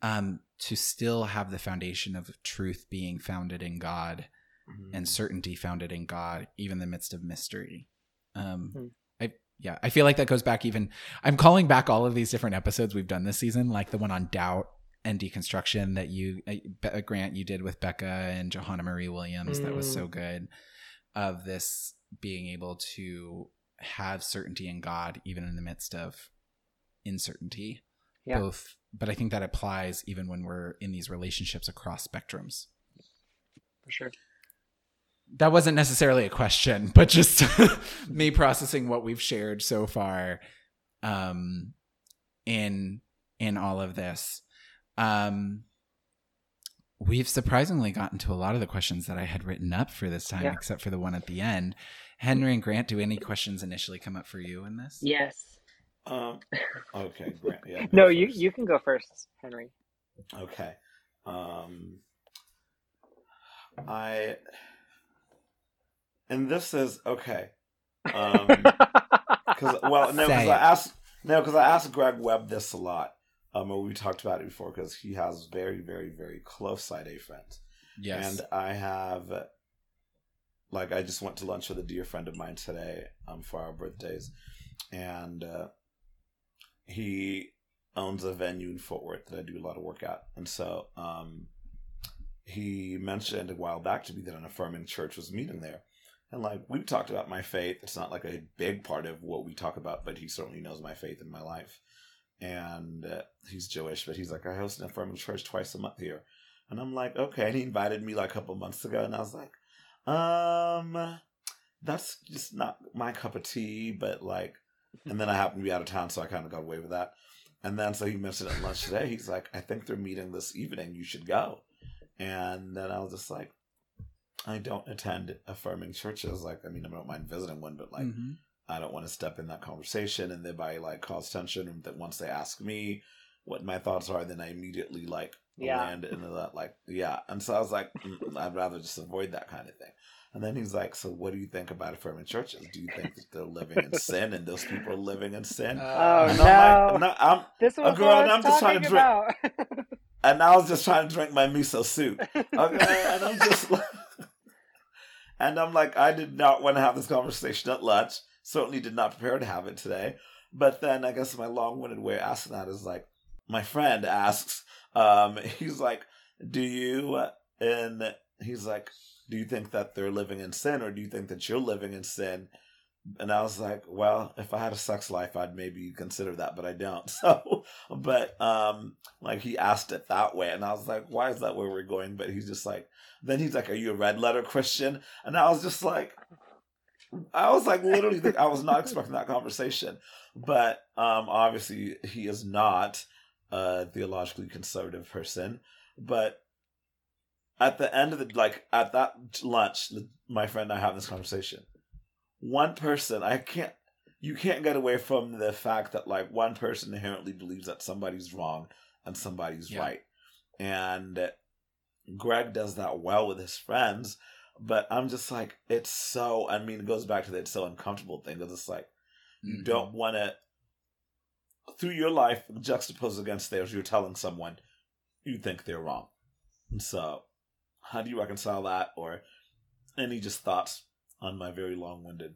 um to still have the foundation of truth being founded in god Mm-hmm. and certainty founded in God, even in the midst of mystery. Um, Hmm. I yeah, I feel like that goes back even. I'm calling back all of these different episodes we've done this season, like the one on doubt and deconstruction that you uh, Grant you did with Becca and Johanna Marie Williams. That was so good. Of this being able to have certainty in God, even in the midst of uncertainty. Yeah. Both, but I think that applies even when we're in these relationships across spectrums for sure. that wasn't necessarily a question, but just me processing what we've shared so far um in in all of this. Um we've surprisingly gotten to a lot of the questions that I had written up for this time Yeah. except for the one at the end. Henry and Grant, do any questions initially come up for you in this? Yes. Um, okay, Grant. Yeah. No, you first. you can go first, Henry. Okay. Um, I. And this is okay. Um, because well, no, because. I asked no, because I asked Greg Webb this a lot. Um, and we talked about it before because he has very, very, very close side A friends. Yes. And I have, like, I just went to lunch with a dear friend of mine today um, for our birthdays. And uh, he owns a venue in Fort Worth that I do a lot of work at. And so um, he mentioned a while back to me that an affirming church was meeting there. And, like, we've talked about my faith. It's not like a big part of what we talk about, but he certainly knows my faith in my life. And uh, he's Jewish, but he's like, I host an affirming church twice a month here. And I'm like, okay. And he invited me like a couple months ago, and I was like, um, that's just not my cup of tea. But like, and then I happened to be out of town, so I kind of got away with that. And then so he mentioned at lunch today, he's like, I think they're meeting this evening. You should go. And then I was just like, I don't attend affirming churches. Like, I mean, I don't mind visiting one, but like, Mhm. I don't want to step in that conversation and thereby like cause tension. That once they ask me what my thoughts are, then I immediately like Yeah. land into that like yeah. And so I was like, "Mm, I'd rather just avoid that kind of thing. And then he's like, so what do you think about affirming churches? Do you think that they're living in sin and those people are living in sin? Oh, and no. I'm like, no, I'm, This was girl, what I I'm just trying to drink- about. and I was just trying to drink my miso soup. Okay, and I'm just like, and I'm like, I did not want to have this conversation at lunch. Certainly did not prepare to have it today. But then I guess my long-winded way of asking that is like, my friend asks, um, he's like, do you, and he's like, do you think that they're living in sin or do you think that you're living in sin? And I was like, well, if I had a sex life, I'd maybe consider that, but I don't. So, but, um, like he asked it that way. And I was like, why is that where we're going? But he's just like, then he's like, are you a red letter Christian? And I was just like, I was like, literally, think, I was not expecting that conversation. But, um, obviously he is not a theologically conservative person. But at the end of the, like, at that lunch, my friend and I have this conversation. One person, I can't, you can't get away from the fact that like one person inherently believes that somebody's wrong and somebody's Yeah. right. And Greg does that well with his friends, but I'm just like, it's so, I mean, it goes back to that it's so uncomfortable thing because it's like, you Mhm. don't want to, through your life, juxtaposed against theirs, you're telling someone you think they're wrong. And so, how do you reconcile that? Or any just thoughts on my very long winded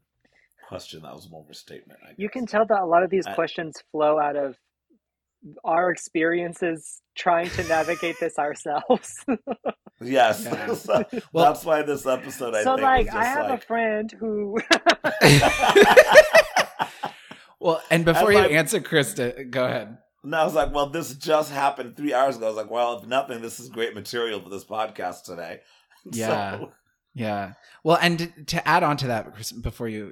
question? That was more of a statement. I you can tell that a lot of these I- questions flow out of our experiences trying to navigate this ourselves. Yes. Yeah. So Well- that's why this episode I so think like was I have like a friend who Well, and before And you my- answer, Krista, go ahead. And I was like, well, this just happened three hours ago. I was like, well, if nothing, this is great material for this podcast today. Yeah. So, Yeah. Well, and to, to add on to that, before you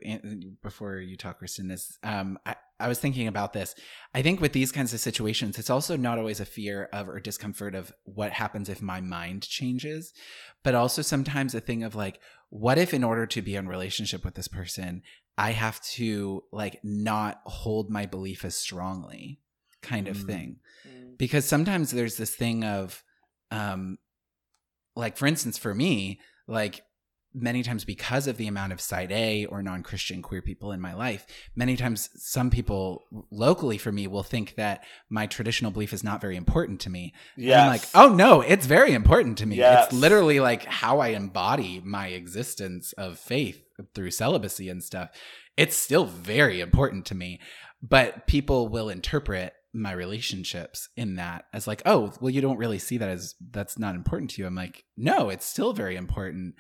before you talk, Kristen, is um, I, I was thinking about this. I think with these kinds of situations, it's also not always a fear of or discomfort of what happens if my mind changes, but also sometimes a thing of like, what if in order to be in relationship with this person, I have to like not hold my belief as strongly, kind of Mm. thing Mm, because sometimes there's this thing of um like for instance for me like many times because of the amount of side A or non-Christian queer people in my life many times some people locally for me will think that my traditional belief is not very important to me. Yeah. I'm like oh no it's very important to me. Yes. it's literally like how I embody my existence of faith through celibacy and stuff. It's still very important to me but people will interpret my relationships in that as like oh well you don't really see that as that's not important to you. I'm like no it's still very important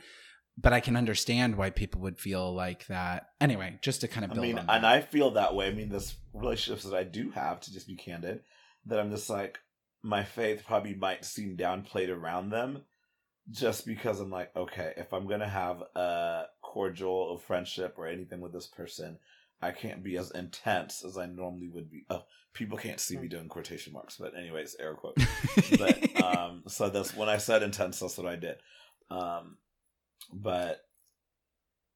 but i can understand why people would feel like that anyway just to kind of build. I mean, and. I feel that way. I mean, this relationships that I do have, to just be candid, that I'm just like, my faith probably might seem downplayed around them just because I'm like, okay, if I'm going to have a cordial of friendship or anything with this person, I can't be as intense as I normally would be. Oh, people can't see me doing quotation marks, but anyways, air quotes. but um so that's when i said intense that's what i did um but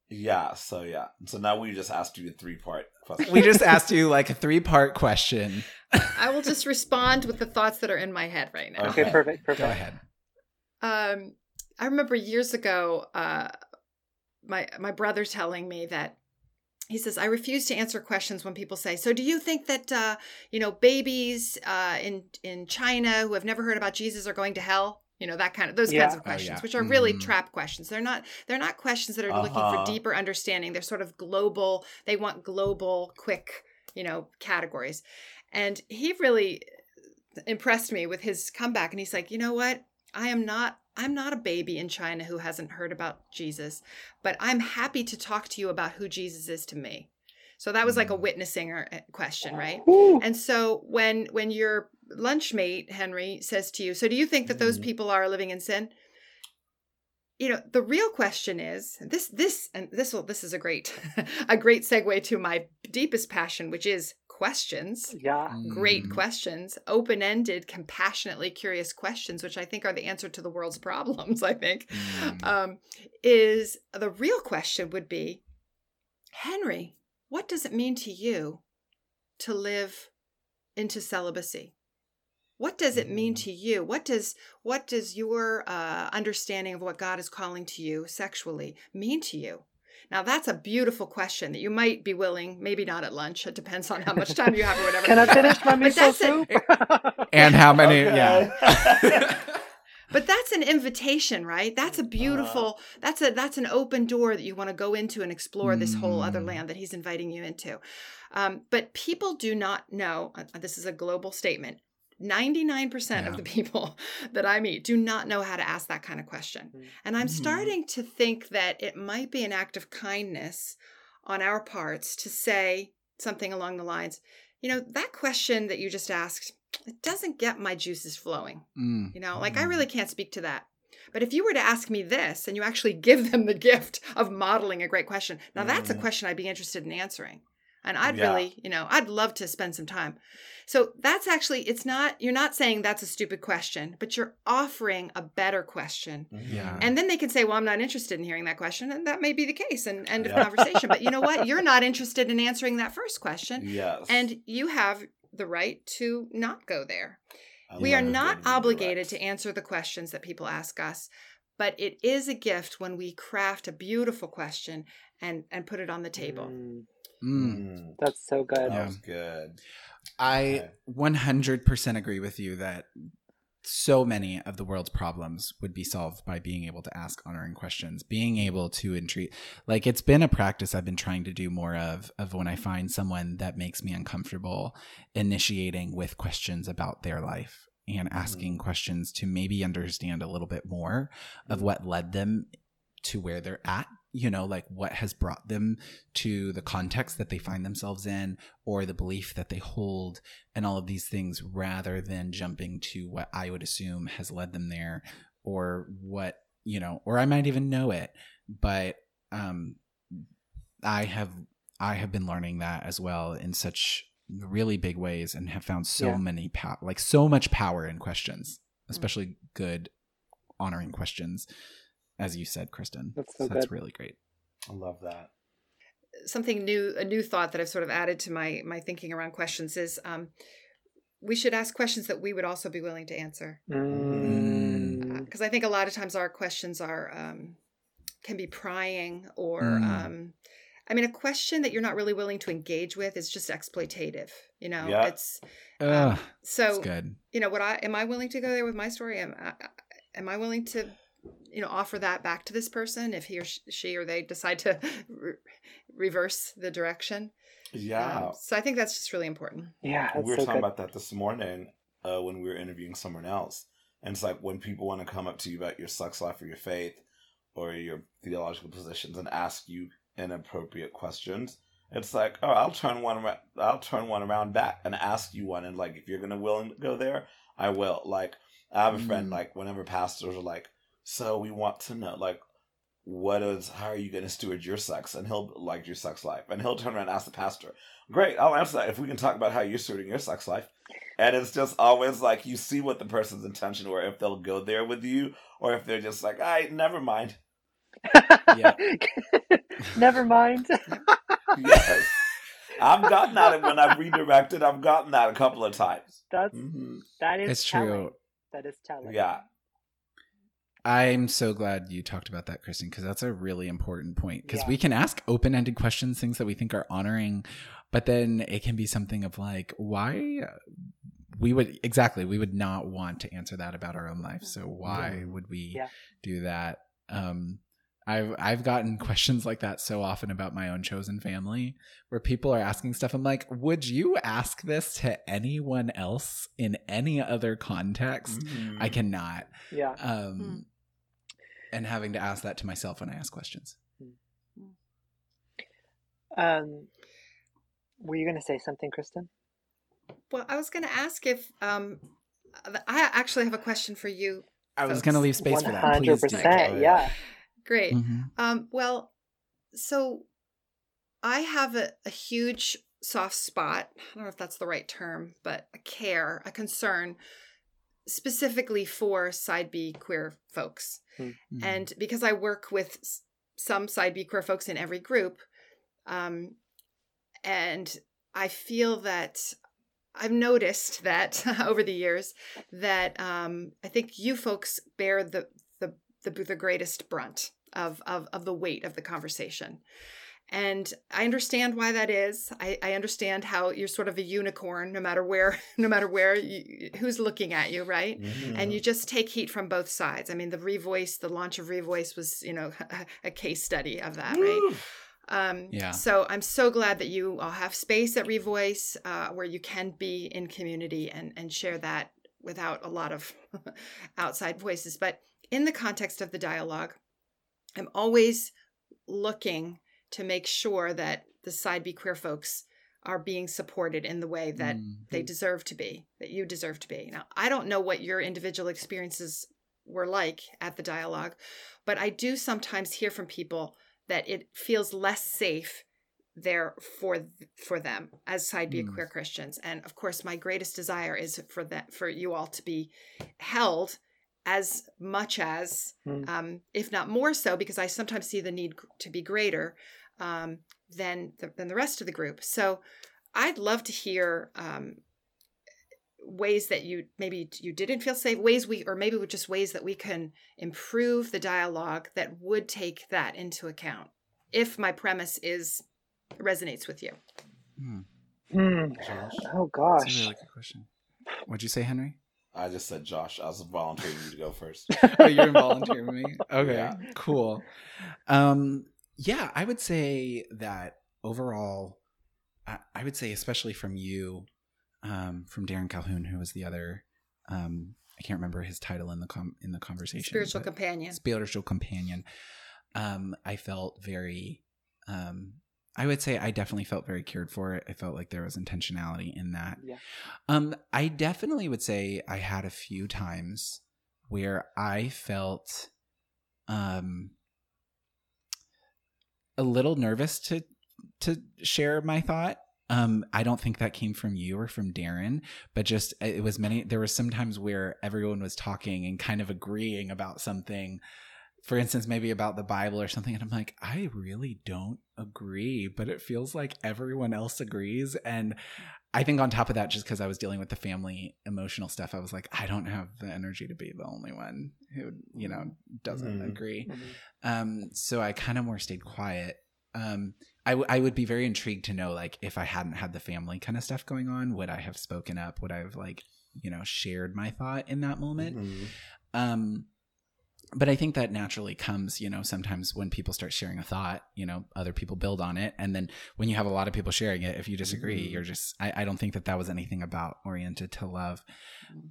yeah so yeah so now we just asked you a three part question we just asked you like a three part question I will just respond with the thoughts that are in my head right now. okay, Okay. perfect, perfect. go ahead Um, I remember years ago, uh, my my brother telling me that he says I refuse to answer questions when people say, "So do you think that uh, you know babies uh, in in China who have never heard about Jesus are going to hell?" You know that kind of those kinds Yeah. of Oh, questions, yeah. which are really Mhm. trap questions. They're not they're not questions that are looking Uh-huh. for deeper understanding. They're sort of global. They want global, quick, you know, categories. And he really impressed me with his comeback. And he's like, you know what? I am not I'm not a baby in China who hasn't heard about Jesus, but I'm happy to talk to you about who Jesus is to me. So that was like a Mm. witnessing or- uh, question, right? Woo. And so when when your lunchmate Henry says to you, "So do you think that those Mhm. people are living in sin?" You know, the real question is this this and this will this is a great a great segue to my deepest passion, which is questions Yeah. great Mm. questions, open ended, compassionately curious questions, which I think are the answer to the world's problems. I think Mm. um, is the real question would be, Henry, what does it mean to you to live into celibacy? What does it mean Mm. to you? What does what does your uh, understanding of what God is calling to you sexually mean to you? Now that's a beautiful question that you might be willing, maybe not at lunch. It depends on how much time you have or whatever. Can I finish my But miso that's soup? and how many Okay. yeah But that's an invitation, right? That's a beautiful. That's a that's an open door that you want to go into and explore this whole other Mm. land that he's inviting you into. Um, but people do not know. uh, This is a global statement. Ninety nine percent of the people that I meet do not know how to ask that kind of question, Mm. and I'm Mhm. starting to think that it might be an act of kindness on our parts to say something along the lines, you know, that question that you just asked, it doesn't get my juices flowing. Mm. You know, like I Mm. really can't speak to that. But if you were to ask me this and you actually give them the gift of modeling a great question, now that's a Mm. question I'd be interested in answering. And I'd Yeah. really, you know, I'd love to spend some time. So that's actually, it's not, you're not saying that's a stupid question, but you're offering a better question. Yeah. And then they can say, well, I'm not interested in hearing that question. And that may be the case and end of Yeah. conversation. But you know what? You're not interested in answering that first question. yes And you have the right to not go there I we are not obligated to answer the questions that people ask us but it is a gift when we craft a beautiful question and and put it on the table Mm, Mm. Mm, that's so good. that Yeah. was good I Okay. 100% agree with you that so many of the world's problems would be solved by being able to ask honoring questions, being able to entreat. Like it's been a practice I've been trying to do more of of when I find someone that makes me uncomfortable initiating with questions about their life and asking questions to maybe understand a little bit more of Mm-hmm. what led them to where they're at you know like what has brought them to the context that they find themselves in or the belief that they hold and all of these things rather than jumping to what i would assume has led them there or what you know or i might even know it. But um i have i have been learning that as well in such really big ways and have found so Yeah. many pow- like so much power in questions especially good honoring questions as you said kristen That's so that's really great I love that. something new a new thought that i've sort of added to my my thinking around questions is um we should ask questions that we would also be willing to answer Mm. because i think a lot of times our questions are um can be prying or Mm. um i mean a question that you're not really willing to engage with is just exploitative you know Yeah. it's Ugh, so good you know what i am i willing to go there with my story am I, am i willing to you know offer that back to this person if he or she or they decide to re- reverse the direction Yeah. Um, so i think that's just really important Yeah, we were so talking good. about that this morning uh, when we were interviewing someone else. And it's like when people want to come up to you about your sex life or your faith or your theological positions and ask you inappropriate questions, it's like, oh, I'll turn one around, I'll turn one around back and ask you one. And like, if you're gonna willing to go there, I will. Like, I have a friend. Mm. Like, whenever pastors are like, so we want to know, like, what is how are you going to steward your sex? And he'll like your sex life. And he'll turn around and ask the pastor great i'll answer that if we can talk about how you're stewarding your sex life. And it's just always like you see what the person's intention or if they'll go there with you or if they're just like i never mind. Yeah. Never mind. yes. I've gotten that when i've redirected. I've gotten that a couple of times. That's hmm that is it's telling. true That is telling. yeah I'm so glad you talked about that, Kristen, because that's a really important point. Because Yeah. we can ask open ended questions, things that we think are honoring, but then it can be something of like, why we would exactly, we would not want to answer that about our own life. So why Yeah. would we Yeah. do that? Um, I've I've gotten questions like that so often about my own chosen family, where people are asking stuff. I'm like, would you ask this to anyone else in any other context? Mhm. I cannot Yeah. um Hmm. And having to ask that to myself when i ask questions Um, were you going to say something, Kristen? well i was going to ask if um i actually have a question for you i was going to leave space for that hundred please do. percent. Yeah. great Mhm. Um, well, so I have a, a huge soft spot. I don't know if that's the right term, but a care, a concern specifically for side B queer folks. Mhm. And because I work with some side B queer folks in every group, um, and I feel that I've noticed that over the years that um, I think you folks bear the the the, the greatest brunt of, of of the weight of the conversation. And I understand why that is. I, I understand how you're sort of a unicorn, no matter where, no matter where, you, who's looking at you, right? And you just take heat from both sides. I mean, the Revoice, the launch of Revoice was, you know, a case study of that, right? Um, Yeah. So I'm so glad that you all have space at Revoice uh, where you can be in community and and share that without a lot of outside voices. But in the context of the dialogue, I'm always looking to make sure that the side B queer folks are being supported in the way that Mhm. they deserve to be, that you deserve to be. Now, I don't know what your individual experiences were like at the dialogue, but I do sometimes hear from people that it feels less safe there for for them as side B Mm. queer Christians. And of course, my greatest desire is for that for you all to be held as much as, Mm. um, if not more so, because I sometimes see the need to be greater um, than the, than the rest of the group. So I'd love to hear um, ways that you maybe you didn't feel safe, ways we, or maybe just ways that we can improve the dialogue that would take that into account. If my premise is resonates with you, Hmm. Hmm. Josh? Oh That's a gosh. really good question. What'd you say, Henry? I just said Josh. I was volunteering you to go first. oh, you're volunteering me. Okay, Yeah. cool. Um, yeah, I would say that overall, I, I would say especially from you, um, from Darren Calhoun, who was the other um, I can't remember his title in the com- in the conversation. Spiritual companion. spiritual companion. Um, I felt very, um, I would say I definitely felt very cared for it. I felt like there was intentionality in that. Yeah. Um, I definitely would say I had a few times where I felt, um, a little nervous to to share my thought. Um, I don't think that came from you or from Darren, but just it was many. There were some times where everyone was talking and kind of agreeing about something. For instance, maybe about the Bible or something, and I'm like, I really don't agree, but it feels like everyone else agrees. And I think on top of that, just because I was dealing with the family emotional stuff, I was like, I don't have the energy to be the only one who, you know, doesn't Mhm. agree. Mhm. Um, so I kind of more stayed quiet. Um, I, w- I would be very intrigued to know, like, if I hadn't had the family kind of stuff going on, would I have spoken up? Would I have, like, you know, shared my thought in that moment? Mhm. Um, but I think that naturally comes, you know, sometimes when people start sharing a thought, you know, other people build on it. And then when you have a lot of people sharing it, if you disagree, Mhm. you're just, I, I don't think that that was anything about oriented to love.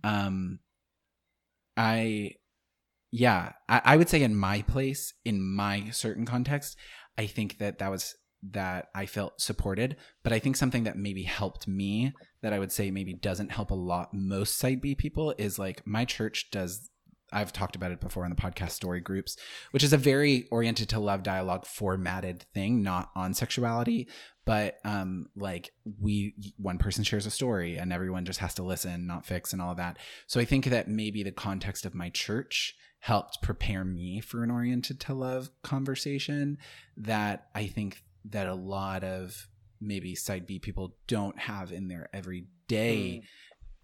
Um, I, yeah, I, I would say in my place, in my certain context, I think that that was that I felt supported. But I think something that maybe helped me that I would say maybe doesn't help a lot most side B people is like my church does. I've talked about it before in the podcast story groups, which is a very oriented to love dialogue formatted thing, not on sexuality, but um like we one person shares a story and everyone just has to listen, not fix and all of that. So I think that maybe the context of my church helped prepare me for an oriented to love conversation that I think that a lot of maybe side B people don't have in their everyday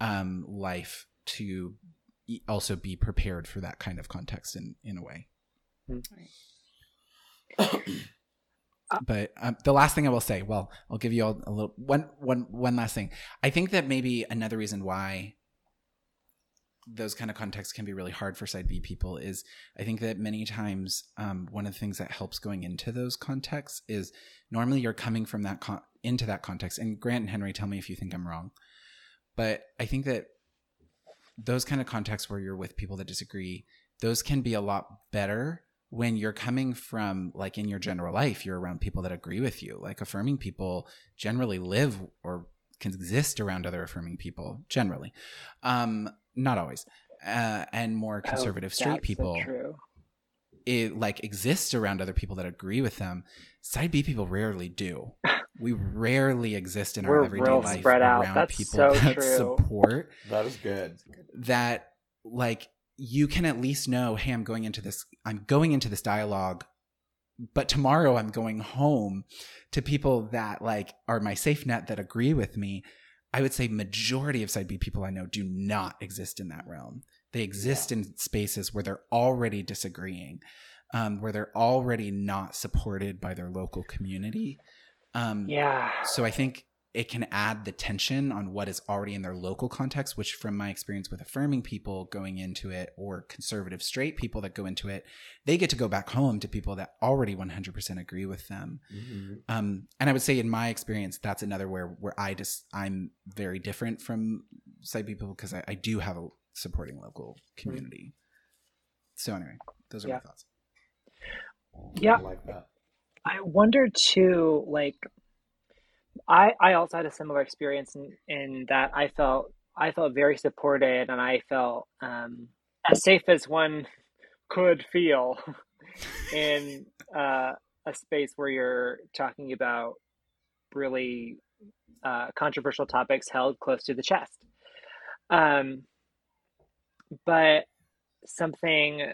um, life to also be prepared for that kind of context in in a way. But um, the last thing I will say, well, I'll give you all a little one one one last thing. I think that maybe another reason why those kind of contexts can be really hard for side B people is I think that many times um, one of the things that helps going into those contexts is normally you're coming from that con- into that context. And Grant and Henry, tell me if you think I'm wrong, but I think that those kind of contexts where you're with people that disagree, those can be a lot better when you're coming from like in your general life, you're around people that agree with you. Like affirming people generally live or can exist around other affirming people generally. Um, not always. Uh, and more Oh, conservative straight that's so people true. it like exist around other people that agree with them. Side B people rarely do. We rarely exist in our We're everyday real life spread out. around That's people so that true. support That is good. that like you can at least know, hey, I'm going into this I'm going into this dialogue, but tomorrow I'm going home to people that like are my safe net that agree with me. I would say majority of side B people I know do not exist in that realm. They exist in spaces where they're already disagreeing, um, where they're already not supported by their local community. Um, Yeah. so I think it can add the tension on what is already in their local context, which, from my experience with affirming people going into it or conservative straight people that go into it, they get to go back home to people that already 100% agree with them. Mhm. Um, and I would say, in my experience, that's another where where I just I'm very different from side people because I, I do have a supporting local community. So anyway, those are my thoughts. Yeah. I like that. I wonder too, like I I also had a similar experience in, in that I felt I felt very supported and I felt um, as safe as one could feel in uh, a space where you're talking about really uh, controversial topics held close to the chest. Um, but something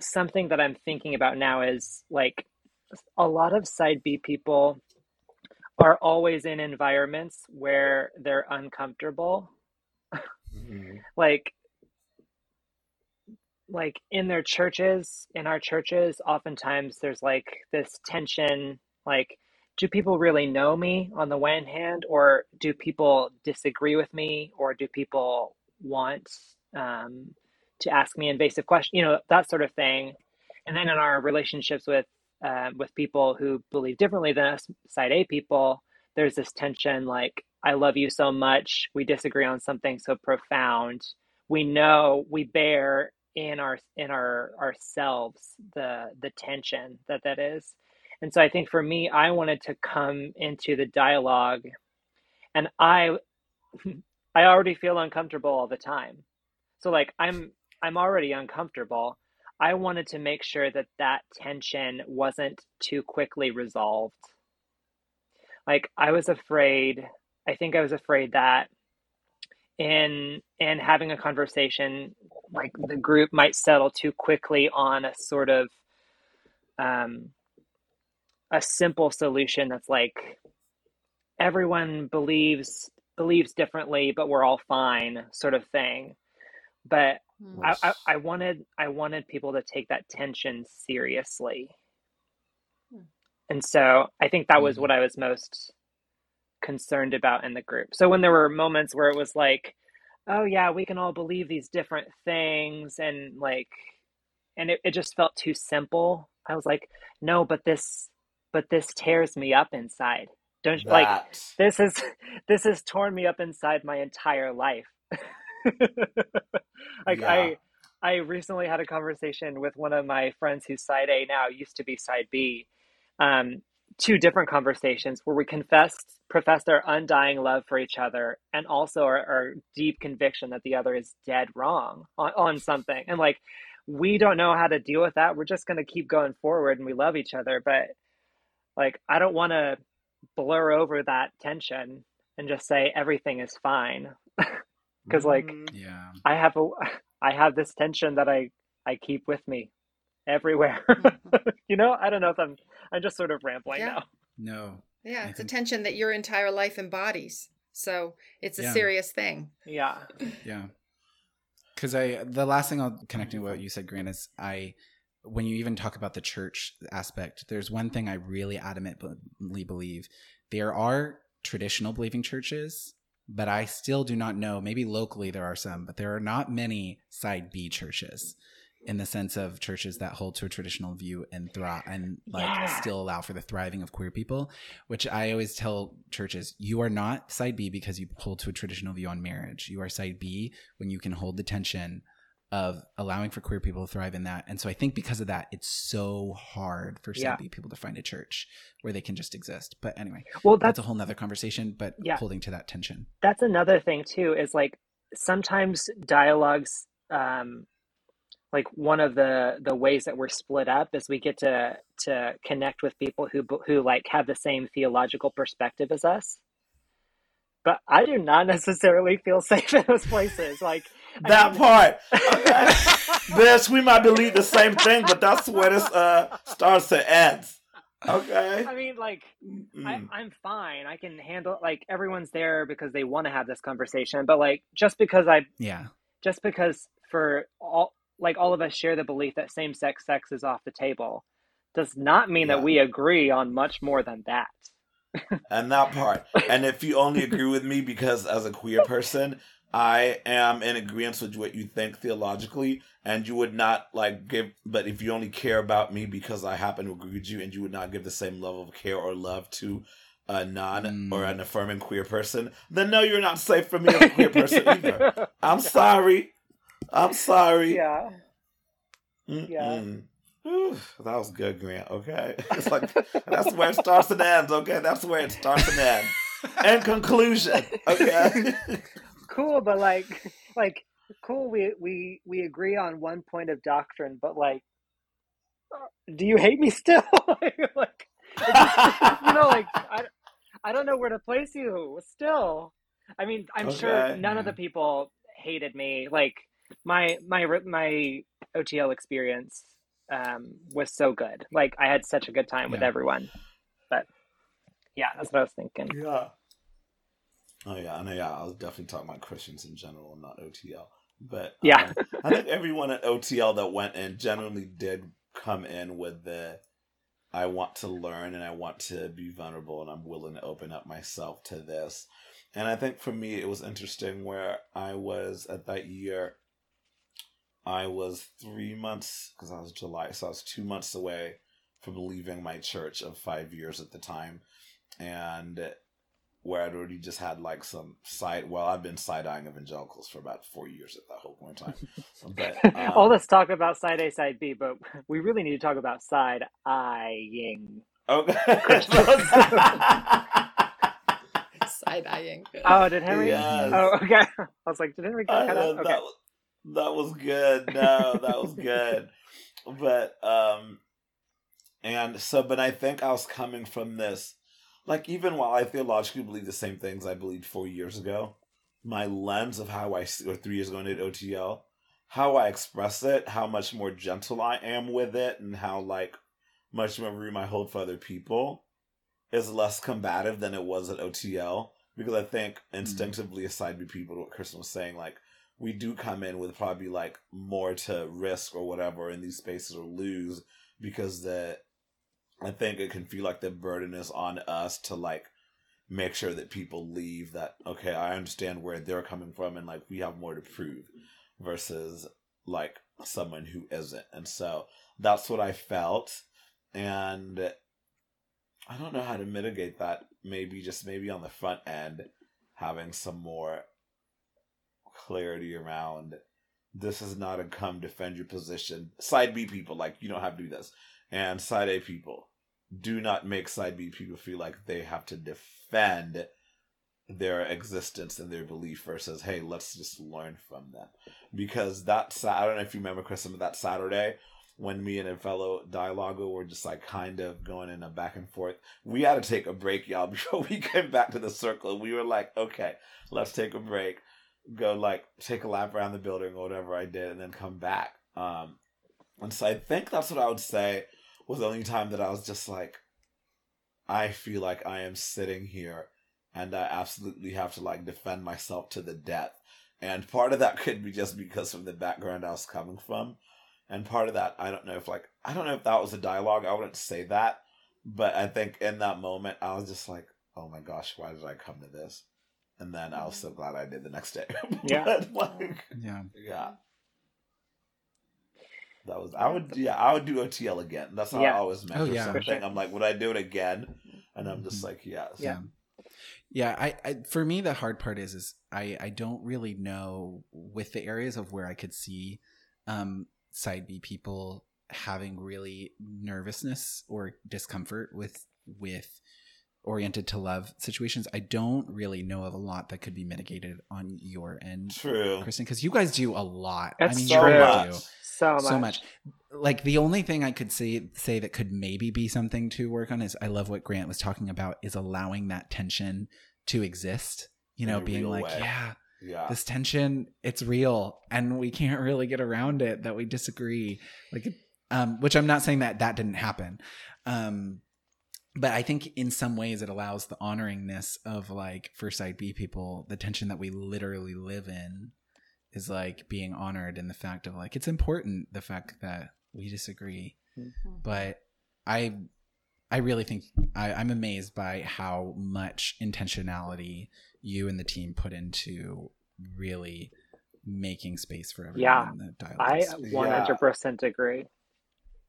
something that I'm thinking about now is like a lot of side B people are always in environments where they're uncomfortable. Mhm. Like like in their churches, in our churches, oftentimes there's like this tension like do people really know me on the one hand or do people disagree with me or do people want um, to ask me invasive questions you know that sort of thing and then in our relationships with um, with people who believe differently than us side a people there's this tension like I love you so much. We disagree on something so profound. We know we bear in our in our ourselves the the tension that that is. And so I think for me, I wanted to come into the dialogue, and I I already feel uncomfortable all the time. So like I'm I'm already uncomfortable. I wanted to make sure that that tension wasn't too quickly resolved. Like I was afraid, I think I was afraid that in in having a conversation like the group might settle too quickly on a sort of um a simple solution that's like everyone believes believes differently but we're all fine sort of thing but I, I, I wanted I wanted people to take that tension seriously. Hmm. And so I think that was Mhm. what I was most concerned about in the group. So when there were moments where it was like, oh yeah, we can all believe these different things and like and it, it just felt too simple. I was like, no, but this but this tears me up inside. Don't you like this is this has torn me up inside my entire life. like Yeah. I I recently had a conversation with one of my friends who's side A now, used to be side B. Um, two different conversations where we confessed professed our undying love for each other and also our, our deep conviction that the other is dead wrong on, on something. And like we don't know how to deal with that. We're just gonna keep going forward and we love each other. But like I don't wanna blur over that tension and just say everything is fine. Because like Mhm. Yeah. I have a I have this tension that I I keep with me everywhere. Mhm. you know, I don't know if I'm I'm just sort of rambling Yeah. now. No. Yeah, I it's a tension that your entire life embodies. So it's a Yeah. serious thing. Yeah. Yeah. Because I, the last thing I'll connect to what you said, Grant, is I, when you even talk about the church aspect, there's one thing I really adamantly believe. There are traditional believing churches, but I still do not know. Maybe locally there are some, but there are not many side B churches in the sense of churches that hold to a traditional view and thrive and like Yeah. still allow for the thriving of queer people which i always tell churches you are not side b because you hold to a traditional view on marriage you are side b when you can hold the tension of allowing for queer people to thrive in that. And so i think because of that it's so hard for side Yeah. people to find a church where they can just exist. But anyway Well, that's that's a whole nother conversation but Yeah. holding to that tension. That's another thing too is like sometimes dialogues um like one of the the ways that we're split up is we get to to connect with people who who like have the same theological perspective as us. But i do not necessarily feel safe in those places. Like That part. Okay. Bitch, we might believe the same thing, but that's where this uh starts and ends. Okay. i mean like I, Mm. I'm fine. I can handle it. like everyone's there because they want to have this conversation. But like just because I yeah just because for all like all of us share the belief that same sex sex is off the table does not mean Yeah. that we agree on much more than that. and that part. And if you only agree with me because as a queer person, I am in agreement with what you think theologically, and you would not like give. But if you only care about me because I happen to agree with you, and you would not give the same level of care or love to a non Mm. or an affirming queer person, then no, you're not safe for me as a queer person either. I'm sorry. I'm sorry. yeah. Mm-mm. Whew, that was good, Grant. Okay, it's like that's where it starts and ends. Okay, that's where it starts and ends. And conclusion. Okay. Cool, but like like cool we we we agree on one point of doctrine, but like do you hate me still? like just- you know like I, I don't know where to place you still. I mean i'm sure none of the people hated me. Like my my my otl experience um was so good. Like i had such a good time with everyone. But yeah that's what i was thinking. Yeah. Oh yeah, I know. Yeah, I was definitely talking about Christians in general, and not OTL. But Yeah. um, I think everyone at OTL that went in generally did come in with the I want to learn and I want to be vulnerable and I'm willing to open up myself to this. And I think for me, it was interesting where I was at that year. I was three months because I was July, so I was two months away from leaving my church of five years at the time, and where I'd already just had like some side. Well, I've been side eyeing evangelicals for about four years at that whole point in time. But um, All this talk about side A, side B, but we really need to talk about side eyeing. Okay. Side eyeing. Oh, did Henry? Yes. Oh, okay. I was like, did Henry I cut know, out? Okay. that, was- that was good. No, that was good. But um and so but I think I was coming from this like even while I theologically believe the same things I believed four years ago, my lens of how I or three years ago into OTL, how I express it, how much more gentle I am with it, and how like much more room I hold for other people is less combative than it was at OTL. Because I think hmm. instinctively, aside from people, what Kristen was saying, like we do come in with probably like more to risk or whatever in these spaces or lose because the I think it can feel like the burden is on us to like make sure that people leave that okay, I understand where they're coming from and like we have more to prove versus like someone who isn't. And so that's what I felt and I don't know how to mitigate that. Maybe just maybe on the front end having some more clarity around this is not a come defend your position. Side B people, like you don't have to do this. And side A people, do not make side B people feel like they have to defend their existence and their belief versus, hey, let's just learn from them. Because that, I don't know if you remember, Chris, but that Saturday when me and a fellow dialoguer were just like kind of going in a back and forth, we had to take a break, y'all, before we came back to the circle. We were like, okay, let's take a break go like take a lap around the building or whatever I did and then come back. Um and so I think that's what I would say was the only time that I was just like I feel like I am sitting here and I absolutely have to like defend myself to the death. And part of that could be just because from the background I was coming from. And part of that I don't know if like I don't know if that was a dialogue. I wouldn't say that. But I think in that moment I was just like, oh my gosh, why did I come to this? and then I was mm-hmm. so glad I did the next day. Yeah. But, like, Yeah. yeah. That was I would yeah I would do OTL again. That's how Yeah. I always measure Oh, yeah. something. Sure. I'm like, would I do it again? And I'm just Mhm. like, yes. Yeah. Yeah, I, I for me the hard part is is I I don't really know with the areas of where I could see um side B people having really nervousness or discomfort with with oriented to love situations. I don't really know of a lot that could be mitigated on your end, True. Kristen, because you guys do a lot. That's I mean, so you really much. do So much. so much. Like the only thing I could say say that could maybe be something to work on is I love what Grant was talking about is allowing that tension to exist. You know, being like, way. yeah, Yeah. this tension, it's real, and we can't really get around it. That we disagree, like, um, which I'm not saying that that didn't happen, um, but I think in some ways it allows the honoringness of like for side B people, the tension that we literally live in is like being honored in the fact of like it's important the fact that we disagree mm-hmm. but i i really think I, i'm amazed by how much intentionality you and the team put into really making space for everyone Yeah. in the dialogue I 100% agree.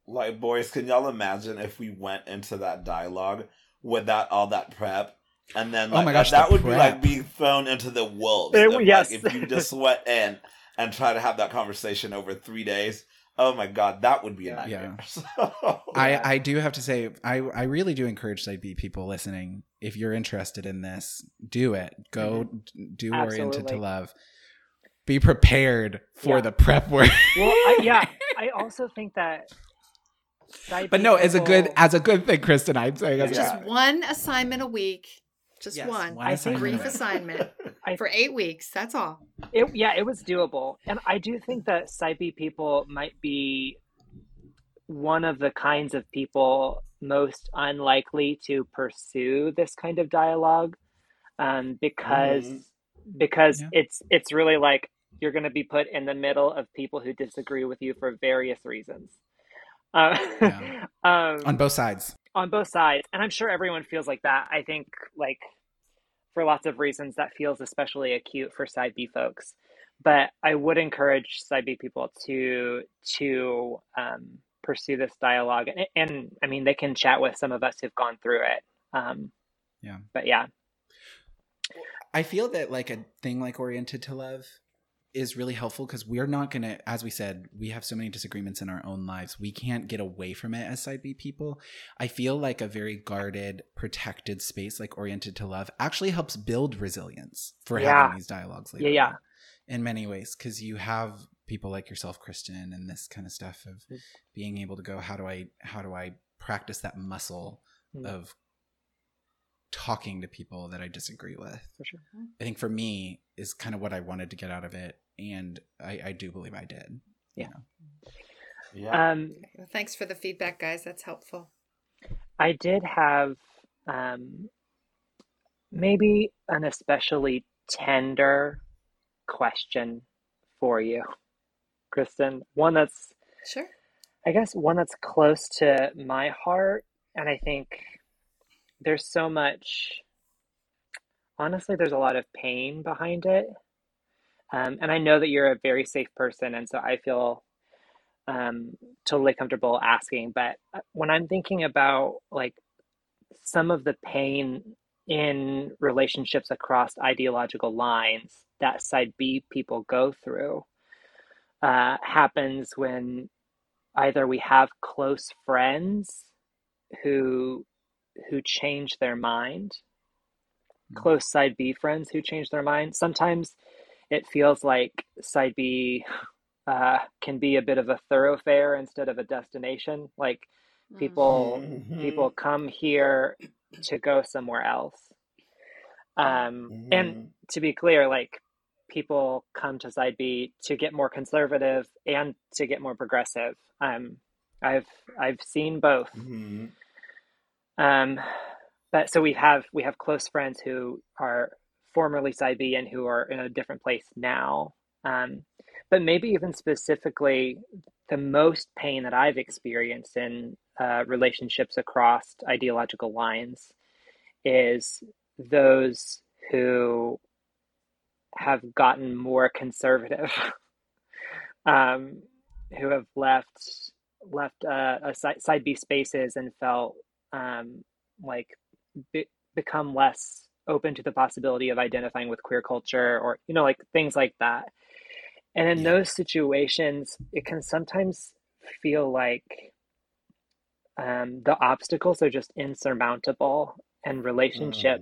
Like boys, can y'all imagine if we went into that dialogue without all that prep? And then Oh my gosh, that the would be like being thrown into the wolves. It- If, like, yes. if you just went in and try to have that conversation over three days, oh my god, that would be a Yeah. nightmare. So, I, I do have to say I, I really do encourage side B people listening if you're interested in this do it go mm-hmm. do oriented to love be prepared for Yeah. the prep work Well, I, yeah, I also think that. but B no as a good as a good thing kristen i'm saying as Yeah. Just one assignment a week. Just Yes, one. one I think- assignment Brief assignment I- for eight weeks. That's all. It, yeah, it was doable. And I do think that Side B people might be one of the kinds of people most unlikely to pursue this kind of dialogue um, because Mhm. because Yeah. it's it's really like you're going to be put in the middle of people who disagree with you for various reasons. Uh, Yeah. um, on both sides on both sides and i'm sure everyone feels like that. I think like for lots of reasons that feels especially acute for side b folks. But i would encourage side b people to to um, pursue this dialogue and, and i mean they can chat with some of us who've gone through it. Um, Yeah. but yeah. I feel that like a thing like oriented to love is really helpful because we're not going to, as we said, we have so many disagreements in our own lives. We can't get away from it as side B people. I feel like a very guarded, protected space like oriented to love actually helps build resilience for Yeah. having these dialogues later. Yeah, yeah. In many ways, because you have people like yourself, Kristen, and this kind of stuff of Mm. being able to go, how do I, how do I practice that muscle Mm. of talking to people that I disagree with? For sure. I think for me is kind of what I wanted to get out of it, and I, I do believe I did. Yeah. You know? Yeah. Um, Well, thanks for the feedback, guys. That's helpful. I did have um, maybe an especially tender question for you, Kristen. One that's, Sure. I guess, one that's close to my heart. And I think there's so much, honestly, there's a lot of pain behind it. Um, and I know that you're a very safe person. And so I feel um, totally comfortable asking. But uh, when I'm thinking about like some of the pain in relationships across ideological lines that side B people go through uh, happens when either we have close friends who who change their mind, close side B friends who change their mind. Sometimes it feels like side B uh, can be a bit of a thoroughfare instead of a destination. Like people Mhm. people come here to go somewhere else. Um, and Mhm. to be clear, like people come to side B to get more conservative and to get more progressive. Um, I've I've seen both. Mhm. Um, but so we have we have close friends who are formerly side B and who are in a different place now. Um, but maybe even specifically, the most pain that I've experienced in uh, relationships across ideological lines is those who have gotten more conservative, um, who have left left uh, a side, side B spaces and felt um, like be, become less open to the possibility of identifying with queer culture or you know like things like that. And in Yeah. those situations it can sometimes feel like um, the obstacles are just insurmountable and relationship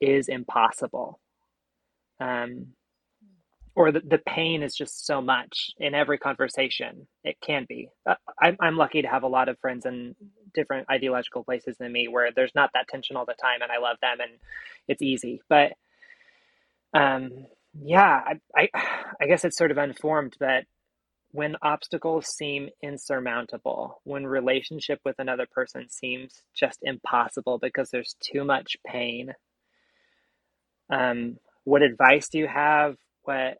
is impossible. Um, or the, the pain is just so much in every conversation it can be. Uh, I'm, I'm lucky to have a lot of friends in different ideological places than me where there's not that tension all the time and i love them and it's easy. But um, yeah I, I i guess it's sort of unformed but when obstacles seem insurmountable when relationship with another person seems just impossible because there's too much pain um, what advice do you have? What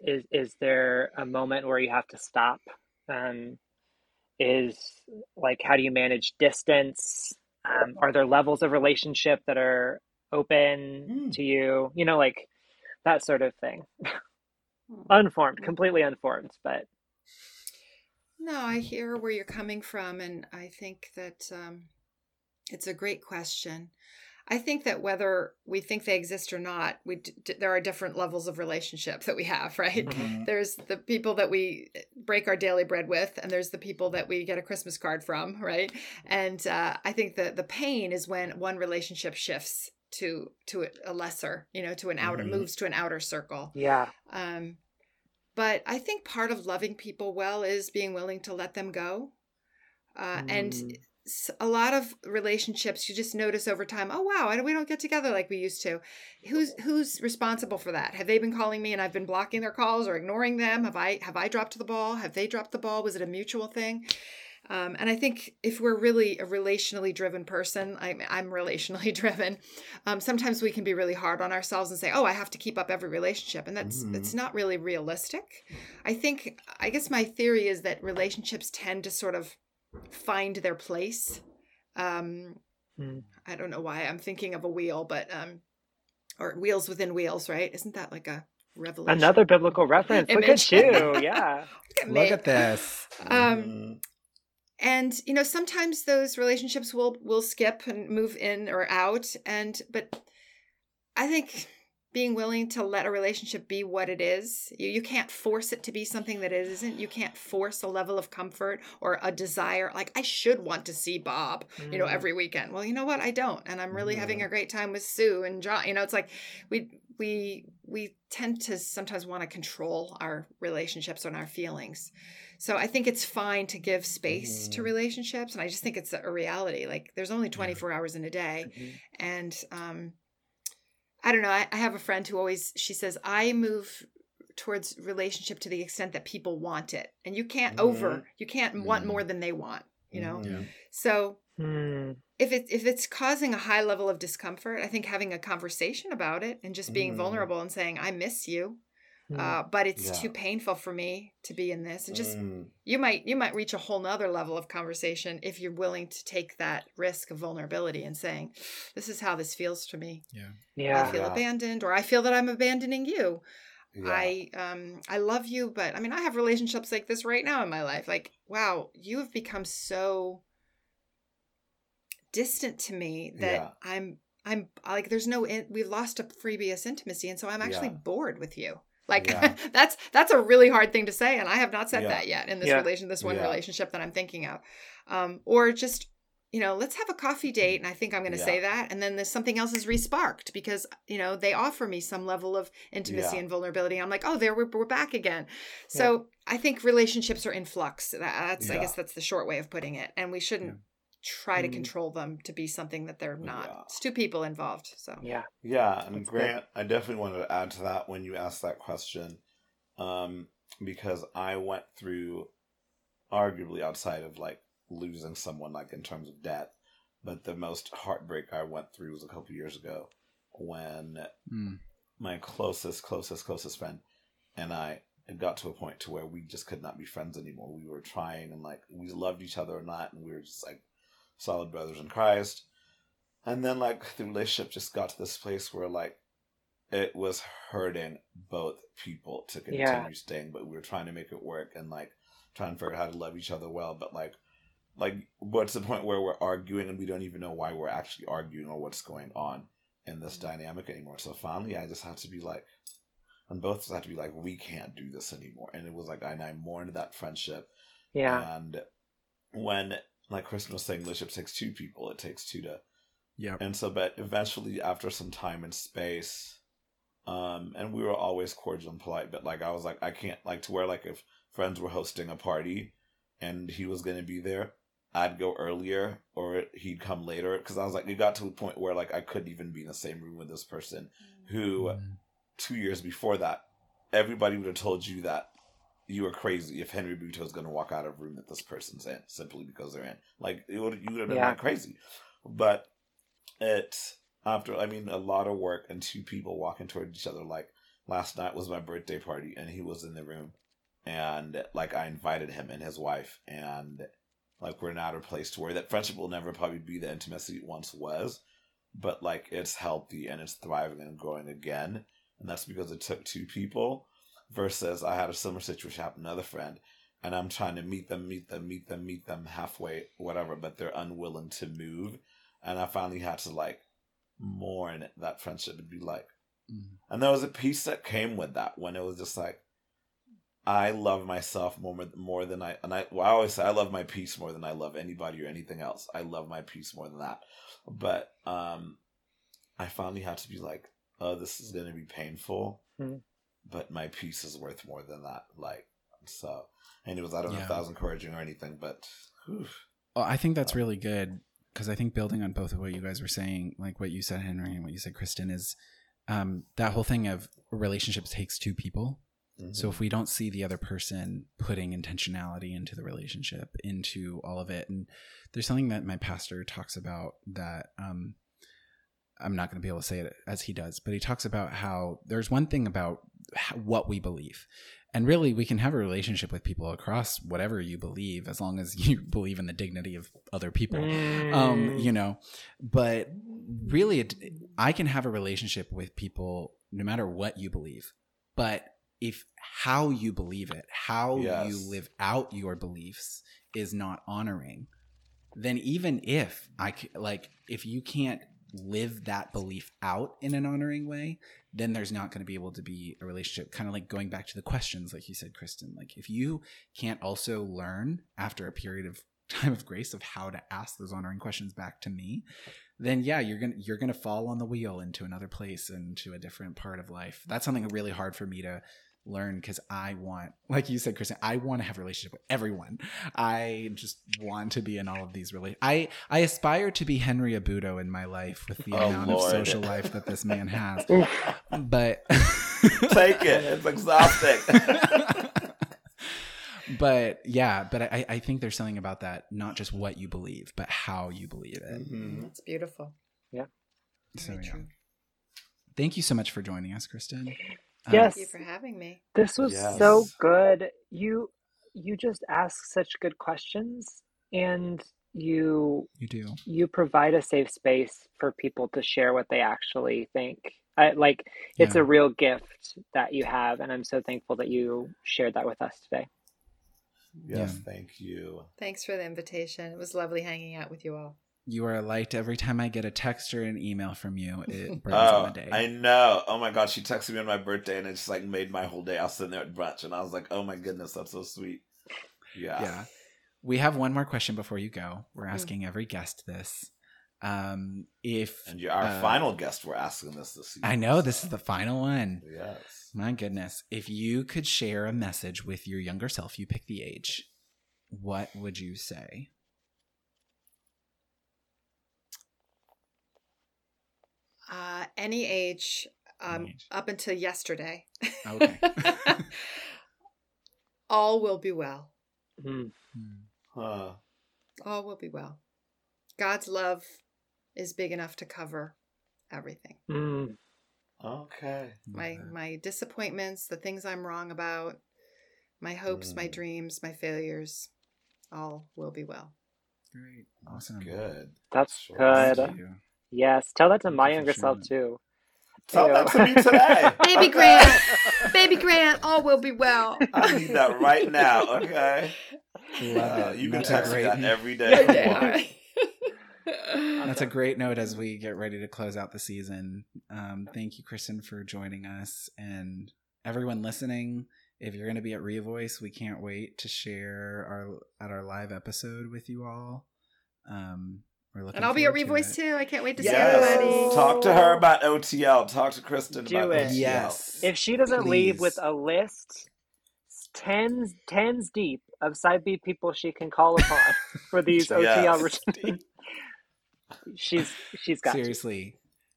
is is there a moment where you have to stop um, is like how do you manage distance um, are there levels of relationship that are open Hmm. to you you know like that sort of thing unformed completely unformed but No, I hear where you're coming from, and I think that um, it's a great question. I think that whether we think they exist or not, we d- d- there are different levels of relationship that we have, right? Mhm. There's the people that we break our daily bread with, and there's the people that we get a Christmas card from, right? And uh, I think that the pain is when one relationship shifts to to a lesser, you know, to an outer Mhm. moves to an outer circle. yeah Um, but I think part of loving people well is being willing to let them go. Uh, And Mm. s- a lot of relationships, you just notice over time. Oh wow, we don't get together like we used to. Who's who's responsible for that? Have they been calling me and I've been blocking their calls or ignoring them? Have I have I dropped the ball? Have they dropped the ball? Was it a mutual thing? Um, and I think if we're really a relationally driven person, I'm, I'm relationally driven. Um, sometimes we can be really hard on ourselves and say, "Oh, I have to keep up every relationship," and that's Mhm. it's not really realistic. I think I guess my theory is that relationships tend to sort of find their place. Um, Mm. I don't know why I'm thinking of a wheel, but um, or wheels within wheels, right? Isn't that like a revelation? another biblical reference look at you yeah Look at Look at this. Um, and you know sometimes those relationships will will skip and move in or out and but I think being willing to let a relationship be what it is. You, you can't force it to be something that it isn't. You can't force a level of comfort or a desire. Like, I should want to see Bob, you know, Mm. every weekend. Well, you know what? I don't. And I'm really having a great time with Sue and John. You know, it's like we, we, we tend to sometimes want to control our relationships and our feelings. So I think it's fine to give space to Mhm. relationships. And I just think it's a reality. Like, there's only 24 hours in a day Mhm. and um i don't know I, I have a friend who always she says i move towards relationship to the extent that people want it and you can't Mhm. over you can't want Mhm. more than they want you know Mhm. so Hmm. if it if it's causing a high level of discomfort i think having a conversation about it and just being Mhm. vulnerable and saying i miss you Hmm. uh, but it's Yeah. too painful for me to be in this and just Mm. you might you might reach a whole nother level of conversation if you're willing to take that risk of vulnerability and saying this is how this feels to me Yeah. Yeah. I feel Yeah. abandoned or I feel that I'm abandoning you. Yeah. I um I love you, but I mean I have relationships like this right now in my life. Like, wow, you have become so distant to me that Yeah. I'm I'm like there's no in, we've lost a previous intimacy and so I'm actually Yeah. bored with you. Like Yeah. that's that's a really hard thing to say and I have not said Yeah. that yet in this Yeah. relation this one Yeah. relationship that I'm thinking of. Um or just you know, let's have a coffee date. And I think I'm going to say that. And then there's something else is resparked because, you know, they offer me some level of intimacy Yeah. and vulnerability. I'm like, oh, there we're, we're back again. So I think relationships are in flux. That, that's, I guess that's the short way of putting it. And we shouldn't try to Mm. control them to be something that they're not. Yeah. It's two people involved. So Yeah. Yeah, and That's good. Grant, I definitely wanted to add to that when you asked that question, um, because I went through, arguably outside of like losing someone, like in terms of death, but the most heartbreak I went through was a couple years ago when Mm. my closest, closest, closest friend and I it got to a point to where we just could not be friends anymore. We were trying and like we loved each other or not, and we were just like solid brothers in Christ. And then like the relationship just got to this place where like it was hurting both people to continue Yeah. staying, but we were trying to make it work and like trying to figure out how to love each other well. But like like what's the point where we're arguing and we don't even know why we're actually arguing or what's going on in this mm. dynamic anymore. So finally I just had to be like and both us had to be like, we can't do this anymore. And it was like, and I mourned that friendship. Yeah. And when, like Kristen was saying, relationship takes two people. It takes two to. Yeah. And so, but eventually, after some time and space, um, and we were always cordial and polite, but like I was like, I can't like to where like if friends were hosting a party, and he was gonna be there, I'd go earlier or he'd come later because I was like, it got to a point where like I couldn't even be in the same room with this person who Mm. two years before that, everybody would have told you that you are crazy if Henry Buto is going to walk out of a room that this person's in simply because they're in. Like it would, you would have been Yeah. crazy. But it after I mean a lot of work and two people walking toward each other. Like last night was my birthday party and he was in the room, and like I invited him and his wife and. Like we're not a place to where that friendship will never probably be the intimacy it once was, but like it's healthy and it's thriving and growing again and that's because it took two people versus i had a similar situation happen to another friend and i'm trying to meet them meet them meet them meet them halfway whatever but they're unwilling to move and i finally had to like mourn that friendship and be like Mm. and there was a peace that came with that when it was just like i love myself more more than i and i, well, I always say i love my peace more than i love anybody or anything else i love my peace more than that but um i finally had to be like oh, this is going to be painful, Mhm. But my peace is worth more than that. Like, so, and it was, I don't know if Yeah. that was encouraging or anything, but whew, Well, I think that's really good because I think building on both of what you guys were saying, like what you said, Henry, and what you said, Kristen, is um, that whole thing of relationships takes two people. So if we don't see the other person putting intentionality into the relationship, into all of it, and there's something that my pastor talks about that um, I'm not going to be able to say it as he does, but he talks about how there's one thing about what we believe. And really, we can have a relationship with people across whatever you believe, as long as you believe in the dignity of other people um Mm. you know but really it, i can have a relationship with people no matter what you believe but if how you believe it how Yes. you live out your beliefs is not honoring then even if I like if you can't live that belief out in an honoring way, then there's not going to be able to be a relationship. Kind of like going back to the questions, like you said, Kristen. Like if you can't also learn after a period of time of grace of how to ask those honoring questions back to me, then yeah, you're gonna you're gonna fall on the wheel into another place into a different part of life. That's something really hard for me to learn because I want, like you said, Kristen, I want to have a relationship with everyone. I just want to be in all of these really. I I aspire to be Henry Abudo in my life with the Oh, amount Lord. of social life that this man has. but Take it. It's exhausting. but yeah, but I, I think there's something about that, not just what you believe, but how you believe it. Mhm. It's beautiful. Yeah. So Very yeah. true. Thank you so much for joining us, Kristen. Yes. Thank you for having me. This was Yes. so good. You you just ask such good questions and you you do. you provide a safe space for people to share what they actually think. I, like it's Yeah. a real gift that you have and I'm so thankful that you shared that with us today. Yes, Yeah. thank you. Thanks for the invitation. It was lovely hanging out with you all. You are a light every time I get a text or an email from you. It brightens Oh, my day. I know. Oh my god, she texted me on my birthday and it just like made my whole day. I was sitting there at brunch and I was like, oh my goodness, that's so sweet. Yeah. yeah. We have one more question before you go. We're Mm. asking every guest this. Um, if And you're our uh, final guest. We're asking this this season. I know this is the final one. Yes. My goodness. If you could share a message with your younger self, you pick the age, what would you say? Uh, any age, um, Any age. up until yesterday. Okay. all will be well. Mm. Huh. All will be well. God's love is big enough to cover everything. Mm. Okay. My my disappointments, the things I'm wrong about, my hopes, my Mm. dreams, my failures, all will be well. Great. Awesome. Good. That's Sure. good. Thank you. Yes, tell that to my you for younger self too. Tell Ew. that to me today. Baby Grant, baby Grant, all will be well. I need that right now. Okay. Love Uh, you can That's a text me that every day. if you. That's a great note as we get ready to close out the season. Um, thank you, Kristen, for joining us. And everyone listening, if you're going to be at Revoice, we can't wait to share our at our live episode with you all. Um, we're looking and I'll be at forward to Revoice too. I can't wait to see everybody. Talk to her about OTL. Talk to Kristen Do about it. OTL. Yes. If she doesn't leave with a list, tens tens deep of side B people she can call upon for these OTL Yes. retreats, she's she's got you. Seriously,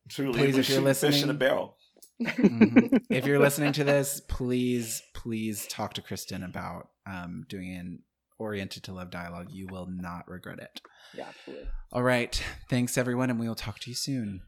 Truly, Please, we if you're shoot fish in listening- a barrel. Mhm. if you're listening to this, please, please talk to Kristen about um, doing an oriented to love dialogue. You will not regret it. Yeah, absolutely. All right. Thanks, everyone, and we will talk to you soon.